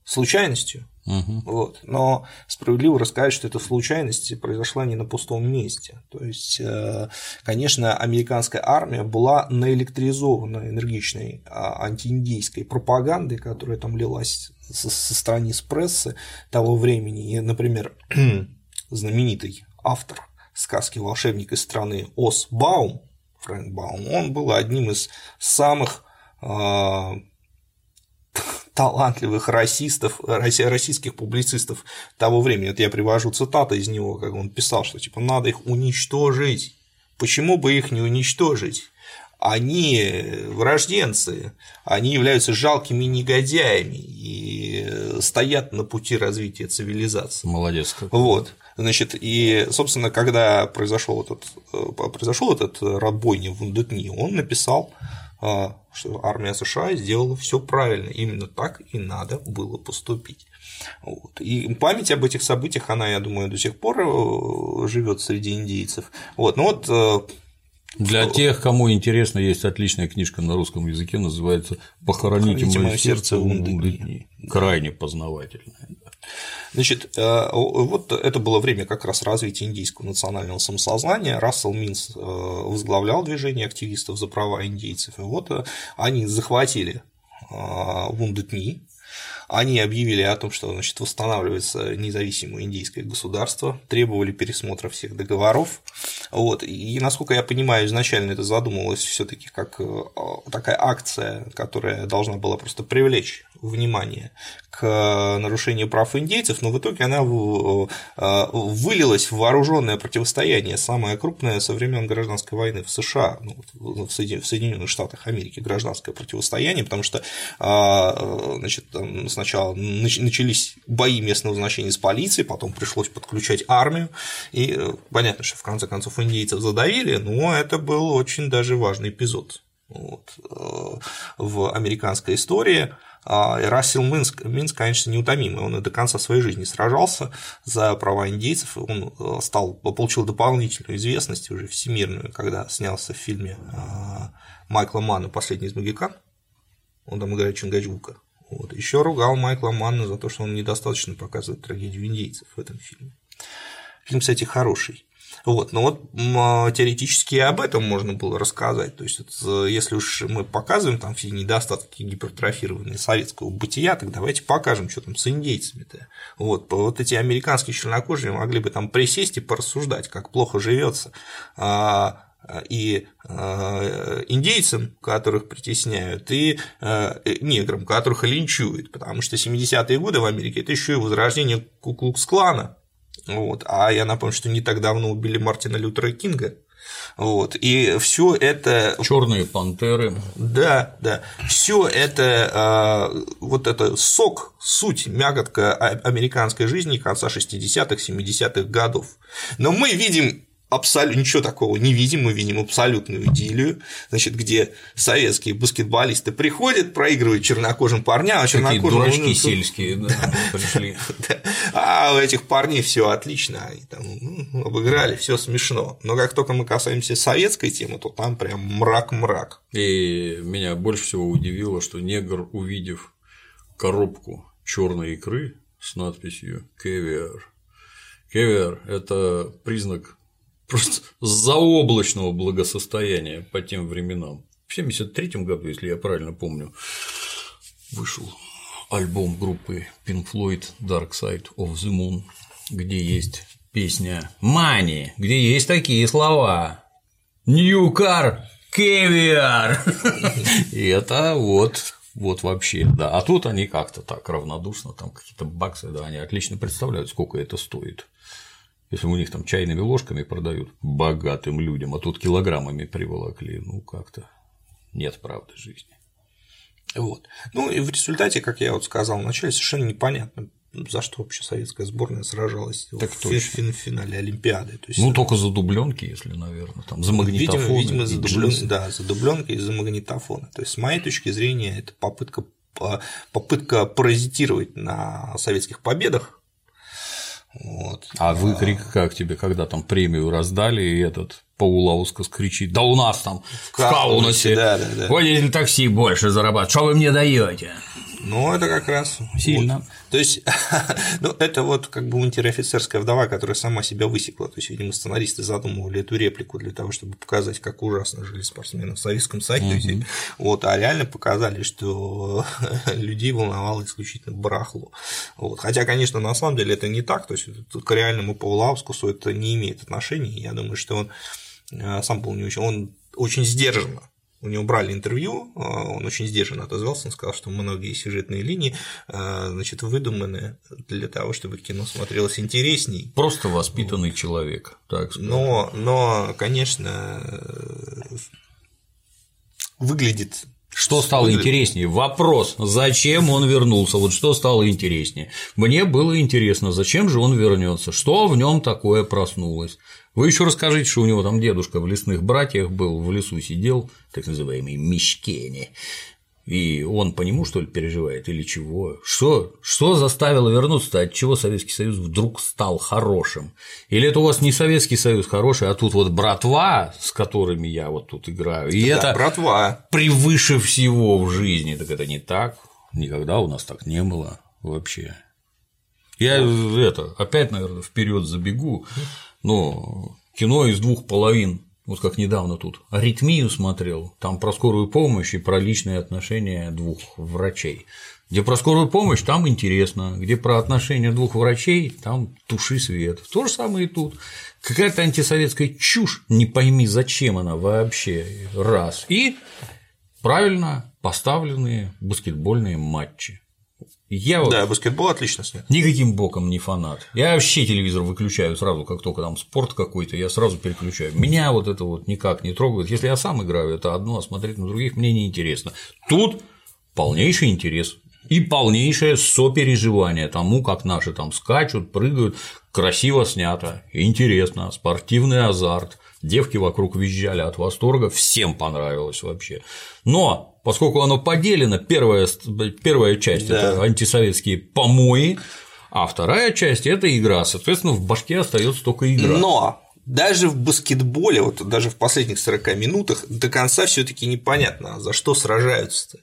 S2: случайностью, угу. вот. но справедливо рассказать, что эта случайность произошла не на пустом месте. То есть, э, конечно, американская армия была наэлектризована энергичной а, антииндийской пропагандой, которая там лилась со, страниц прессы того времени. И, например, <clears throat> знаменитый автор сказки «Волшебник из страны Ос Баум», Фрэнк Баум, он был одним из самых а, <laughs> талантливых расистов, российских публицистов того времени. Вот я привожу цитаты из него, как он писал, что типа надо их уничтожить. Почему бы их не уничтожить? Они врожденцы, они являются жалкими негодяями и стоят на пути развития цивилизации.
S1: Молодец. Какой.
S2: Вот. Значит, и, собственно, когда произошел этот, э, произошел этот разбойник в Индотни, он написал что армия США сделала все правильно, именно так и надо было поступить. Вот. И память об этих событиях, она, я думаю, до сих пор э, живет среди индейцев. Вот. Ну вот
S1: для тех, кому интересно, есть отличная книжка на русском языке, называется «Похороните, Похороните мое сердце в дни». Крайне познавательная.
S2: Значит, э, вот это было время как раз развития индийского национального самосознания. Рассел Минс э, возглавлял движение активистов за права индейцев, и вот э, они захватили Вундетни, они объявили о том, что значит, восстанавливается независимое индийское государство, требовали пересмотра всех договоров. Вот. И, насколько я понимаю, изначально это задумывалось все таки как такая акция, которая должна была просто привлечь внимание к нарушению прав индейцев, но в итоге она э, вылилась в вооруженное противостояние, самое крупное со времен гражданской войны в США, ну, в Соединенных Штатах Америки, гражданское противостояние, потому что а, значит, сначала начались бои местного значения с полицией, потом пришлось подключать армию, и э, понятно, что в конце концов индейцев задавили, но это был очень даже важный эпизод. Вот, э, в американской истории. А Рассел Минск, Минск, конечно, неутомимый, он и до конца своей жизни сражался за права индейцев, он э, стал, получил дополнительную известность уже всемирную, когда снялся в фильме Майкла Манна «Последний из магикан», он там играет Чингачгука. Вот. Еще ругал Майкла Манна за то, что он недостаточно показывает трагедию индейцев в этом фильме. Фильм, кстати, хороший. Вот, но вот а, теоретически и об этом можно было рассказать. То есть, вот, если уж мы показываем там все недостатки гипертрофированные советского бытия, так давайте покажем, что там с индейцами-то. Вот, вот эти американские чернокожие могли бы там присесть и порассуждать, как плохо живется а, и а, индейцам, которых притесняют, и неграм, которых линчуют, потому что 70-е годы в Америке это еще и возрождение Куклукс-клана, вот. А я напомню, что не так давно убили Мартина Лютера Кинга. Вот. И все это.
S1: Черные пантеры.
S2: Да, да. Все это а, вот это сок, суть, мякотка американской жизни конца 60-х, 70-х годов. Но мы видим абсолютно ничего такого не видим, мы видим абсолютную идиллию, значит, где советские баскетболисты приходят, проигрывают чернокожим парням, а чернокожим…
S1: дурачки ну, сельские да, <laughs> пришли.
S2: А у этих парней все отлично, они там ну, обыграли, все смешно. Но как только мы касаемся советской темы, то там прям мрак-мрак.
S1: И меня больше всего удивило, что негр, увидев коробку черной икры с надписью «Кевиар», Кевиар – это признак просто заоблачного благосостояния по тем временам. В 1973 году, если я правильно помню, вышел альбом группы Pink Floyd Dark Side of the Moon, где есть песня Мани, где есть такие слова Car Caviar. И это вот вот вообще, да. А тут они как-то так равнодушно, там какие-то баксы, да, они отлично представляют, сколько это стоит. Если у них там чайными ложками продают богатым людям, а тут килограммами приволокли, ну как-то нет правды жизни.
S2: Вот. Ну и в результате, как я вот сказал вначале, совершенно непонятно, за что вообще советская сборная сражалась
S1: так
S2: в
S1: точно.
S2: финале Олимпиады. То есть,
S1: ну, только за дубленки, если, наверное, там, за магнитофоны.
S2: Видимо, видимо за, дублен... да, за дубленки и за магнитофоны. То есть, с моей точки зрения, это попытка, попытка паразитировать на советских победах. Вот.
S1: А выкрик как тебе, когда там премию раздали, и этот Паулаускас кричит, да у нас там в Каунасе,
S2: да, да, да.
S1: водитель такси больше зарабатывает, что вы мне даете?
S2: Ну, это как раз
S1: сильно.
S2: Вот. То есть, <laughs> ну, это вот как бы унтер-офицерская вдова, которая сама себя высекла. То есть, видимо, сценаристы задумывали эту реплику для того, чтобы показать, как ужасно жили спортсмены в Советском Союзе. Угу. Вот, а реально показали, что <laughs> людей волновало исключительно барахло. Вот. Хотя, конечно, на самом деле это не так. То есть, к реальному Паулаускусу это не имеет отношения. Я думаю, что он э, сам был не очень, он очень сдержанно у него брали интервью, а, он очень сдержанно отозвался, он сказал, что многие сюжетные линии а, значит, выдуманы для того, чтобы кино смотрелось интересней.
S1: Просто воспитанный человек, так сказать.
S2: Но, но, конечно, выглядит
S1: что стало Выглядит. интереснее? Вопрос, зачем он вернулся? Вот что стало интереснее? Мне было интересно, зачем же он вернется? Что в нем такое проснулось? Вы еще расскажите, что у него там дедушка в лесных братьях был, в лесу сидел, так называемый Мишкени, и он по нему, что ли, переживает или чего? Что, что заставило вернуться-то? От чего Советский Союз вдруг стал хорошим? Или это у вас не Советский Союз хороший, а тут вот братва, с которыми я вот тут играю, и да, это
S2: братва.
S1: превыше всего в жизни. Так это не так. Никогда у нас так не было вообще. Я это опять, наверное, вперед забегу но кино из двух половин, вот как недавно тут, аритмию смотрел, там про скорую помощь и про личные отношения двух врачей. Где про скорую помощь, там интересно, где про отношения двух врачей, там туши свет. То же самое и тут. Какая-то антисоветская чушь, не пойми, зачем она вообще, раз. И правильно поставленные баскетбольные матчи.
S2: Я вот да, баскетбол отлично снят.
S1: Никаким боком не фанат. Я вообще телевизор выключаю сразу, как только там спорт какой-то, я сразу переключаю. Меня вот это вот никак не трогает. Если я сам играю, это одно, а смотреть на других мне не интересно. Тут полнейший интерес и полнейшее сопереживание тому, как наши там скачут, прыгают, красиво снято, интересно, спортивный азарт, девки вокруг визжали от восторга, всем понравилось вообще. Но поскольку оно поделено, первая, первая часть да. это антисоветские помои, а вторая часть это игра, соответственно, в башке остается только игра.
S2: Но даже в баскетболе, вот даже в последних 40 минутах до конца все таки непонятно, за что сражаются-то.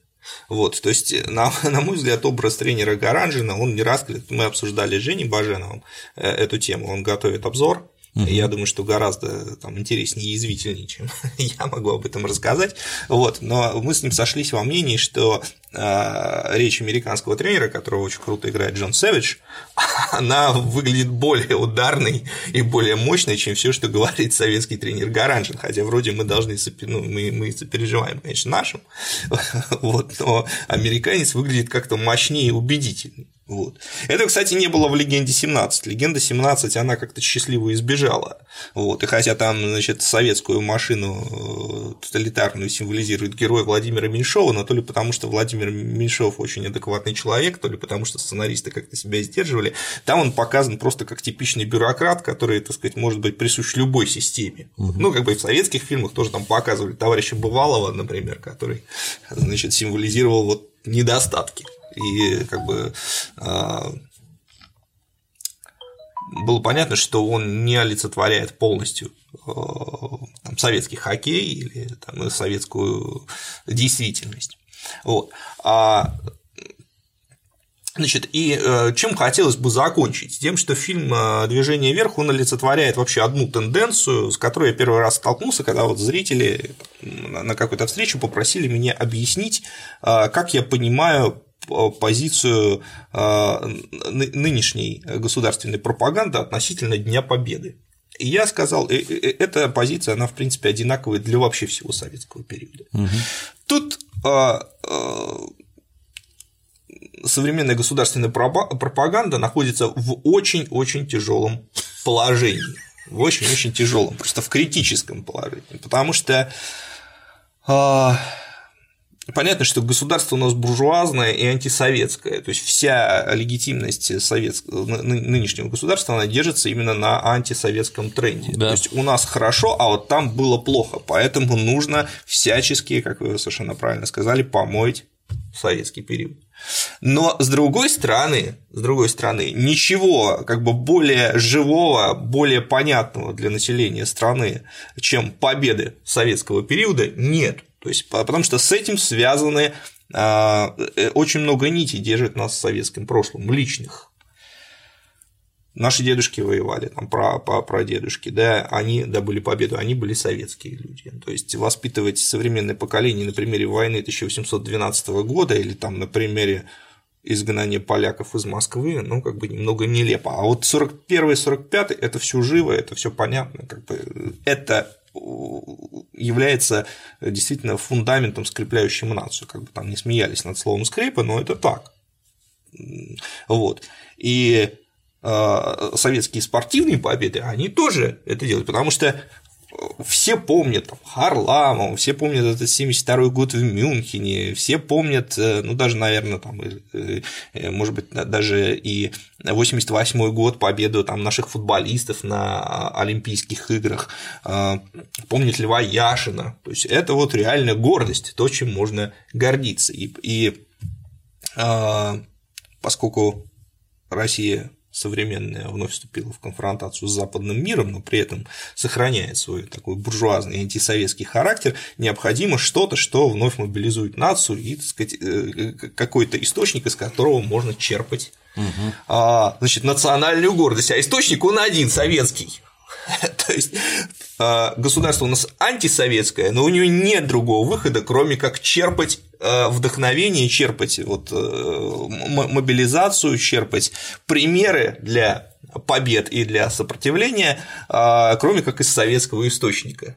S2: Вот, то есть, на, <laughs> на мой взгляд, образ тренера Гаранжина, он не раскрыт. Мы обсуждали с Женей Баженовым э, эту тему, он готовит обзор Угу. Я думаю, что гораздо там, интереснее и язвительнее, чем <laughs> я могу об этом рассказать. Вот. Но мы с ним сошлись во мнении, что э, речь американского тренера, которого очень круто играет Джон Сэвидж, <laughs> она выглядит более ударной и более мощной, чем все, что говорит советский тренер Гаранжин. Хотя вроде мы должны ну, мы, мы сопереживаем, конечно, нашим, <laughs> вот, но американец выглядит как-то мощнее и убедительней. Вот. Это, кстати, не было в «Легенде 17». «Легенда 17» она как-то счастливо избежала. Вот. И хотя там, значит, советскую машину э, тоталитарную символизирует герой Владимира Меньшова, но то ли потому, что Владимир Меньшов очень адекватный человек, то ли потому, что сценаристы как-то себя сдерживали, там он показан просто как типичный бюрократ, который, так сказать, может быть присущ любой системе. Угу. Ну, как бы и в советских фильмах тоже там показывали товарища Бывалова, например, который, значит, символизировал вот недостатки и как бы а, было понятно, что он не олицетворяет полностью а, там, советский хоккей или там, советскую действительность. Вот. А, Значит, и э, чем хотелось бы закончить? Тем, что фильм э, «Движение вверх», он олицетворяет вообще одну тенденцию, с которой я первый раз столкнулся, когда вот зрители на какой-то встрече попросили меня объяснить, э, как я понимаю позицию а, нынешней государственной пропаганды относительно Дня Победы. И я сказал, «Э, э, э, эта позиция, она, в принципе, одинаковая для вообще всего советского периода. Угу. Тут а, а, современная государственная пропаганда находится в очень-очень тяжелом положении. В очень-очень тяжелом, просто в критическом положении. Потому что понятно, что государство у нас буржуазное и антисоветское, то есть вся легитимность советского, нынешнего государства, она держится именно на антисоветском тренде. Да. То есть у нас хорошо, а вот там было плохо, поэтому нужно всячески, как вы совершенно правильно сказали, помоить советский период. Но с другой стороны, с другой стороны, ничего как бы более живого, более понятного для населения страны, чем победы советского периода, нет. То есть, потому что с этим связаны а, э, очень много нитей держит нас в советском прошлом, личных. Наши дедушки воевали, там, про, про, про дедушки, да, они добыли победу, они были советские люди. То есть воспитывать современное поколение на примере войны 1812 года или там на примере изгнания поляков из Москвы, ну, как бы немного нелепо. А вот 41-45 это все живо, это все понятно, как бы это является действительно фундаментом, скрепляющим нацию. Как бы там не смеялись над словом скрепа, но это так. Вот. И э, советские спортивные победы, они тоже это делают, потому что все помнят там, Харламова, все помнят этот 72 год в Мюнхене, все помнят, э, ну, даже, наверное, там, э, э, может быть, даже и 88 год победу там наших футболистов на Олимпийских играх, помнит Льва Яшина, то есть это вот реально гордость, то, чем можно гордиться, и, и поскольку Россия современная вновь вступила в конфронтацию с западным миром, но при этом сохраняет свой такой буржуазный антисоветский характер, необходимо что-то, что вновь мобилизует нацию и, так сказать, э, какой-то источник, из которого можно черпать угу. значит, национальную гордость. А источник он один, советский. <laughs> То есть а, государство у нас антисоветское, но у него нет другого выхода, кроме как черпать а, вдохновение, черпать вот э, мобилизацию, черпать примеры для побед и для сопротивления, а, кроме как из советского источника.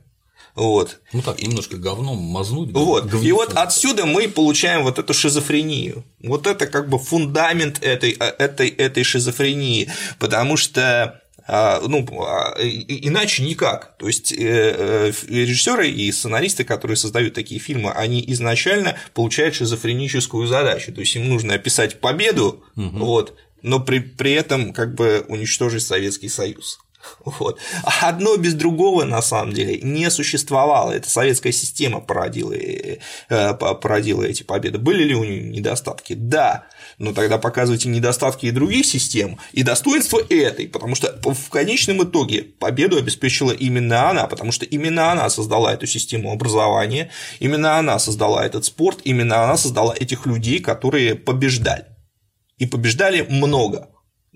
S2: Вот.
S1: Ну так, немножко говном мазнуть.
S2: Вот. Говнецом. И вот отсюда мы получаем вот эту шизофрению. Вот это как бы фундамент этой, этой, этой шизофрении, потому что ну, а, иначе никак. То есть э, э, режиссеры и сценаристы, которые создают такие фильмы, они изначально получают шизофреническую задачу. То есть им нужно описать победу, угу. вот, но при, при этом как бы уничтожить Советский Союз. Вот. Одно без другого на самом деле не существовало. Это советская система породила, э, породила эти победы. Были ли у нее недостатки? Да. Но тогда показывайте недостатки и других систем, и достоинства этой, потому что в конечном итоге победу обеспечила именно она, потому что именно она создала эту систему образования, именно она создала этот спорт, именно она создала этих людей, которые побеждали. И побеждали много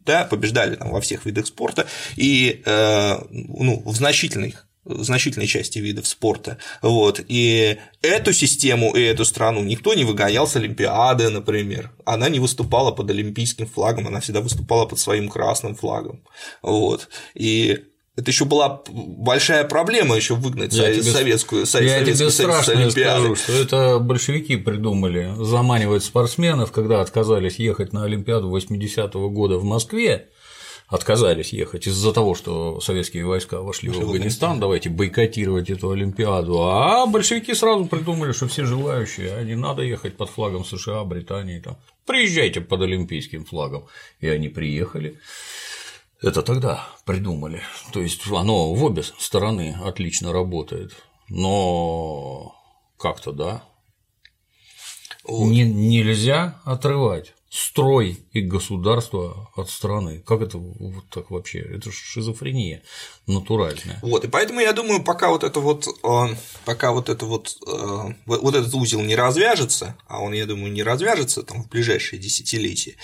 S2: да, побеждали там во всех видах спорта и э, ну, в значительных значительной части видов спорта. Вот. И эту систему и эту страну никто не выгонял с Олимпиады, например. Она не выступала под олимпийским флагом, она всегда выступала под своим красным флагом. Вот. И это еще была большая проблема еще выгнать я советскую,
S1: тебе, я тебе страшно скажу, что это большевики придумали заманивать спортсменов, когда отказались ехать на Олимпиаду 80-го года в Москве, отказались ехать из-за того, что советские войска вошли в Афганистан, давайте бойкотировать эту Олимпиаду. А большевики сразу придумали, что все желающие, а не надо ехать под флагом США, Британии, там, приезжайте под олимпийским флагом. И они приехали. Это тогда придумали. То есть оно в обе стороны отлично работает. Но как-то да. Вот. Не, нельзя отрывать строй и государство от страны. Как это вот так вообще? Это шизофрения натуральная.
S2: Вот, и поэтому я думаю, пока вот это вот, э, пока вот это вот, э, вот этот узел не развяжется, а он, я думаю, не развяжется там в ближайшие десятилетия,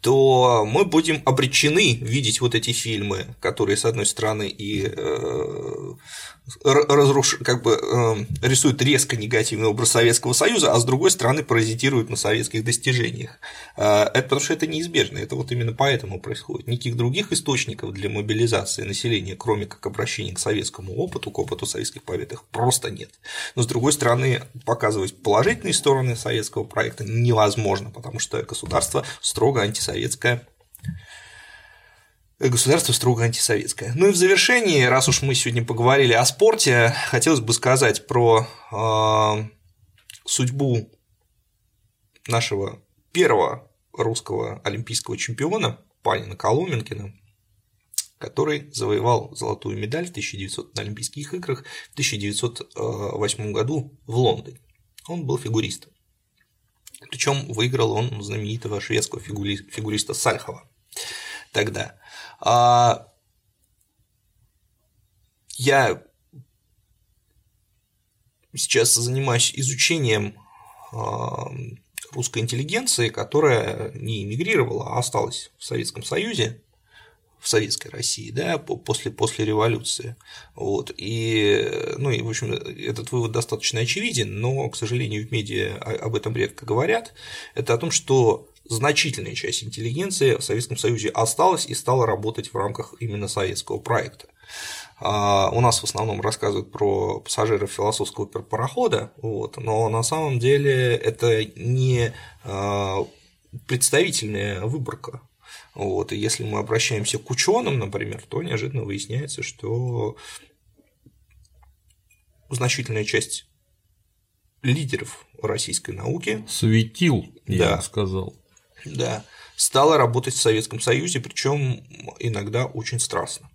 S2: то мы будем обречены видеть вот эти фильмы, которые, с одной стороны, и э, разруш... как бы рисуют резко негативный образ Советского Союза, а с другой стороны паразитируют на советских достижениях. Это потому что это неизбежно, это вот именно поэтому происходит. Никаких других источников для мобилизации населения, кроме как обращения к советскому опыту, к опыту советских побед, просто нет. Но с другой стороны, показывать положительные стороны советского проекта невозможно, потому что государство строго антисоветское государство строго антисоветское. Ну и в завершении, раз уж мы сегодня поговорили о спорте, хотелось бы сказать про э, судьбу нашего первого русского олимпийского чемпиона Панина Коломенкина, который завоевал золотую медаль в 1900 на Олимпийских играх в 1908 году в Лондоне. Он был фигуристом. Причем выиграл он знаменитого шведского фигуриста Сальхова тогда. А я сейчас занимаюсь изучением а, русской интеллигенции, которая не эмигрировала, а осталась в Советском Союзе, в советской России, да, после, после революции. Вот. И, ну, и, в общем, этот вывод достаточно очевиден, но, к сожалению, в медиа об этом редко говорят. Это о том, что значительная часть интеллигенции в Советском Союзе осталась и стала работать в рамках именно советского проекта. А, у нас в основном рассказывают про пассажиров философского парохода, вот, но на самом деле это не а, представительная выборка. Вот, и если мы обращаемся к ученым, например, то неожиданно выясняется, что значительная часть лидеров российской науки
S1: светил, я бы сказал.
S2: Да, стала работать в Советском Союзе, причем иногда очень страстно.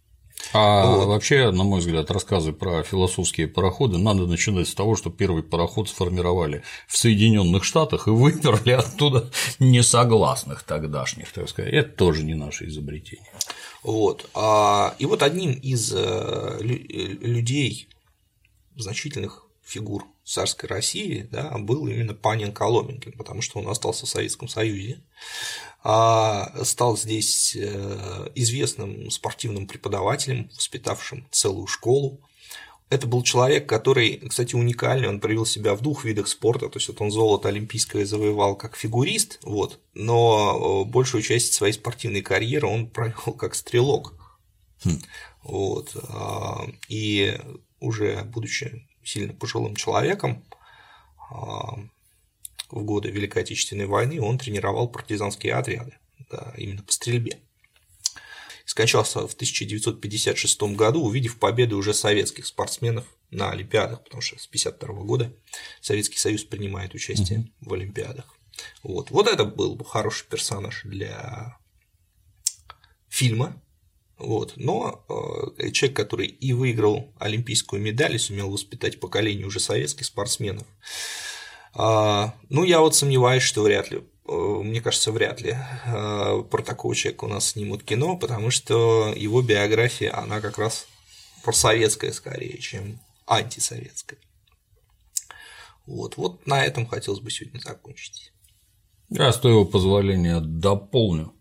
S1: А вот. вообще, на мой взгляд, рассказы про философские пароходы надо начинать с того, что первый пароход сформировали в Соединенных Штатах и выперли оттуда несогласных тогдашних, так сказать. Это тоже не наше изобретение.
S2: Вот. А, и вот одним из э, людей, значительных фигур царской России да, был именно Панин Коломенкин, потому что он остался в Советском Союзе, а стал здесь э, известным спортивным преподавателем, воспитавшим целую школу. Это был человек, который, кстати, уникальный, он проявил себя в двух видах спорта, то есть вот он золото олимпийское завоевал как фигурист, вот, но э, большую часть своей спортивной карьеры он провел как стрелок. Хм. Вот, а, и уже будучи сильно пожилым человеком, а, в годы Великой Отечественной войны он тренировал партизанские отряды, да, именно по стрельбе. Скончался в 1956 году, увидев победы уже советских спортсменов на Олимпиадах, потому что с 1952 года Советский Союз принимает участие угу. в Олимпиадах. Вот. вот это был бы хороший персонаж для фильма, вот. Но э, человек, который и выиграл олимпийскую медаль, и сумел воспитать поколение уже советских спортсменов, ну, я вот сомневаюсь, что вряд ли, э, мне кажется, вряд ли э, про такого человека у нас снимут кино, потому что его биография, она как раз просоветская скорее, чем антисоветская. Вот, вот на этом хотелось бы сегодня закончить.
S1: Я, с твоего позволения, дополню.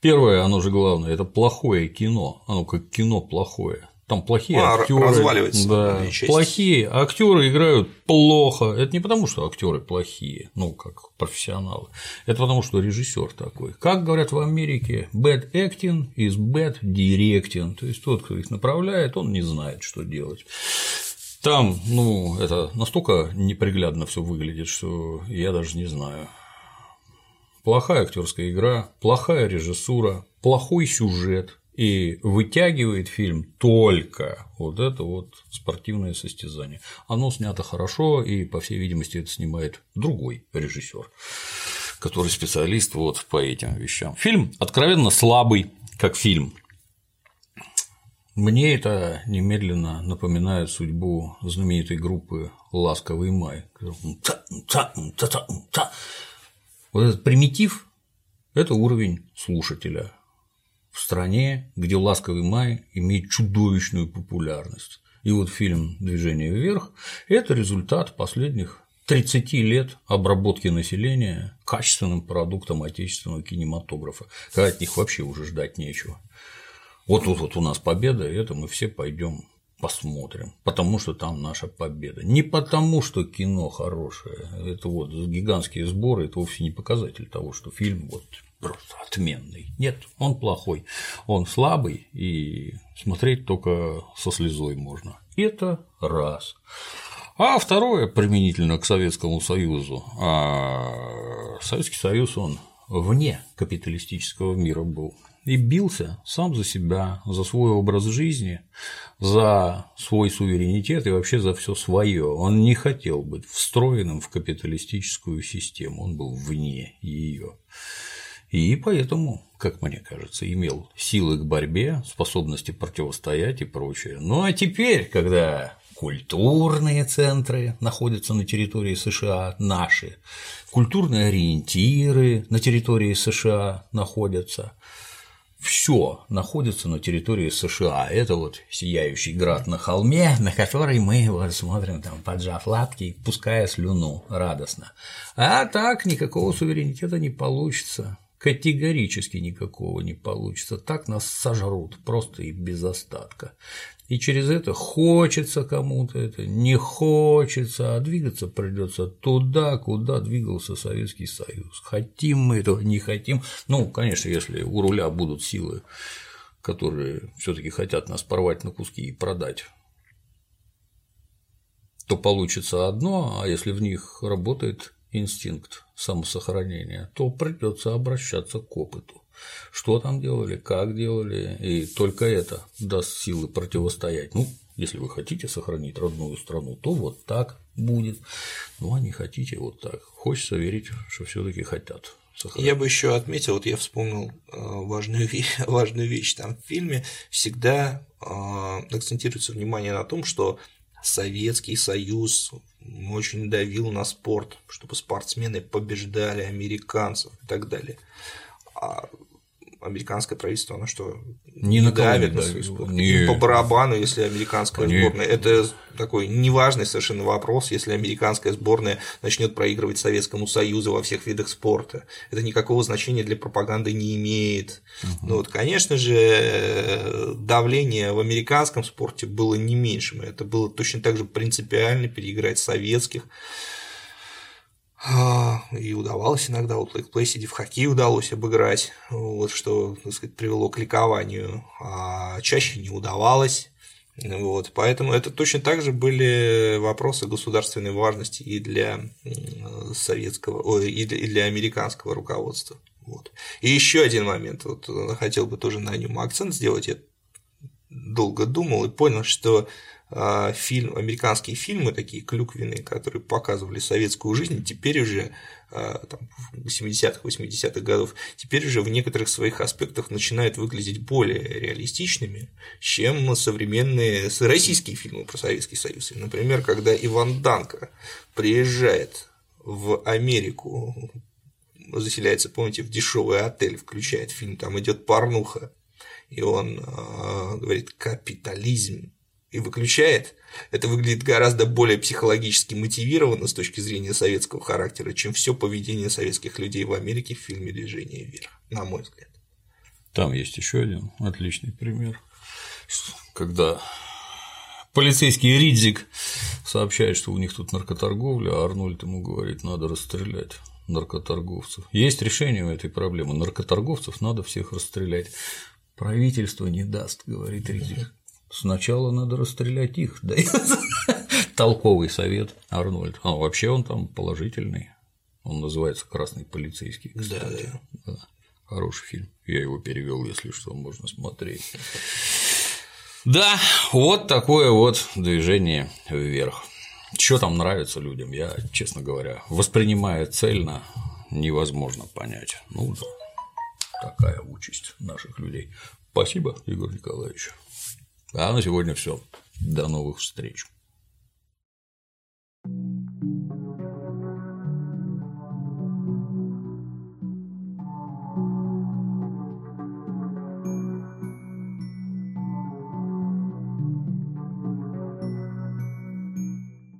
S1: Первое, оно же главное, это плохое кино. Оно как кино плохое. Там плохие а, актеры.
S2: Разваливается.
S1: Да, плохие актеры играют плохо. Это не потому, что актеры плохие, ну, как профессионалы. Это потому, что режиссер такой. Как говорят в Америке, bad acting is bad directing. То есть тот, кто их направляет, он не знает, что делать. Там, ну, это настолько неприглядно все выглядит, что я даже не знаю плохая актерская игра, плохая режиссура, плохой сюжет, и вытягивает фильм только вот это вот спортивное состязание. Оно снято хорошо, и, по всей видимости, это снимает другой режиссер, который специалист вот по этим вещам. Фильм откровенно слабый, как фильм. Мне это немедленно напоминает судьбу знаменитой группы «Ласковый май». Вот этот примитив – это уровень слушателя в стране, где «Ласковый май» имеет чудовищную популярность. И вот фильм «Движение вверх» – это результат последних 30 лет обработки населения качественным продуктом отечественного кинематографа, когда от них вообще уже ждать нечего. Вот тут вот у нас победа, и это мы все пойдем посмотрим, потому что там наша победа. Не потому, что кино хорошее, это вот гигантские сборы, это вовсе не показатель того, что фильм вот просто отменный. Нет, он плохой, он слабый, и смотреть только со слезой можно. Это раз. А второе, применительно к Советскому Союзу. А Советский Союз, он вне капиталистического мира был и бился сам за себя, за свой образ жизни, за свой суверенитет и вообще за все свое. Он не хотел быть встроенным в капиталистическую систему, он был вне ее. И поэтому, как мне кажется, имел силы к борьбе, способности противостоять и прочее. Ну а теперь, когда культурные центры находятся на территории США, наши, культурные ориентиры на территории США находятся, все находится на территории США. Это вот сияющий град на холме, на который мы вот смотрим, там, поджав лапки, пуская слюну радостно. А так никакого суверенитета не получится. Категорически никакого не получится. Так нас сожрут просто и без остатка. И через это хочется кому-то это, не хочется, а двигаться придется туда, куда двигался Советский Союз. Хотим мы этого, не хотим. Ну, конечно, если у руля будут силы, которые все-таки хотят нас порвать на куски и продать то получится одно, а если в них работает инстинкт самосохранения, то придется обращаться к опыту. Что там делали, как делали, и только это даст силы противостоять. Ну, если вы хотите сохранить родную страну, то вот так будет. Ну, а не хотите вот так. Хочется верить, что все таки хотят.
S2: Сохранить. Я бы еще отметил, вот я вспомнил э, важную, <laughs> важную вещь там в фильме, всегда э, акцентируется внимание на том, что Советский Союз очень давил на спорт, чтобы спортсмены побеждали американцев и так далее. А американское правительство, оно что,
S1: не,
S2: давит на свой спорт? Не... По барабану, если американская не... сборная. Это такой неважный совершенно вопрос, если американская сборная начнет проигрывать Советскому Союзу во всех видах спорта. Это никакого значения для пропаганды не имеет. Угу. Ну вот, конечно же, давление в американском спорте было не меньшим. Это было точно так же принципиально переиграть советских. А, и удавалось иногда, вот Лейк Плейсиди в хоккей удалось обыграть, вот, что, так сказать, привело к ликованию, а чаще не удавалось. Вот, поэтому это точно так же были вопросы государственной важности и для советского, ой, и для, и для американского руководства. Вот. И еще один момент, вот хотел бы тоже на нем акцент сделать. Я долго думал и понял, что фильм, американские фильмы такие клюквенные, которые показывали советскую жизнь, теперь уже а, там, 70-х, 80-х годов, теперь уже в некоторых своих аспектах начинают выглядеть более реалистичными, чем современные российские фильмы про Советский Союз. Например, когда Иван Данко приезжает в Америку, заселяется, помните, в дешевый отель, включает фильм, там идет порнуха, и он э, говорит капитализм и выключает, это выглядит гораздо более психологически мотивированно с точки зрения советского характера, чем все поведение советских людей в Америке в фильме «Движение вверх», на мой взгляд.
S1: Там есть еще один отличный пример, когда полицейский Ридзик сообщает, что у них тут наркоторговля, а Арнольд ему говорит, надо расстрелять наркоторговцев. Есть решение у этой проблемы. Наркоторговцев надо всех расстрелять. Правительство не даст, говорит Ридзик. Сначала надо расстрелять их, да <laughs> толковый совет Арнольд. А вообще он там положительный. Он называется Красный полицейский. Кстати. Да, да. Хороший фильм. Я его перевел, если что, можно смотреть. Да, вот такое вот движение вверх. Что там нравится людям, я, честно говоря, воспринимая цельно, невозможно понять. Ну такая участь наших людей. Спасибо, Игорь Николаевич. А на сегодня все. До новых встреч.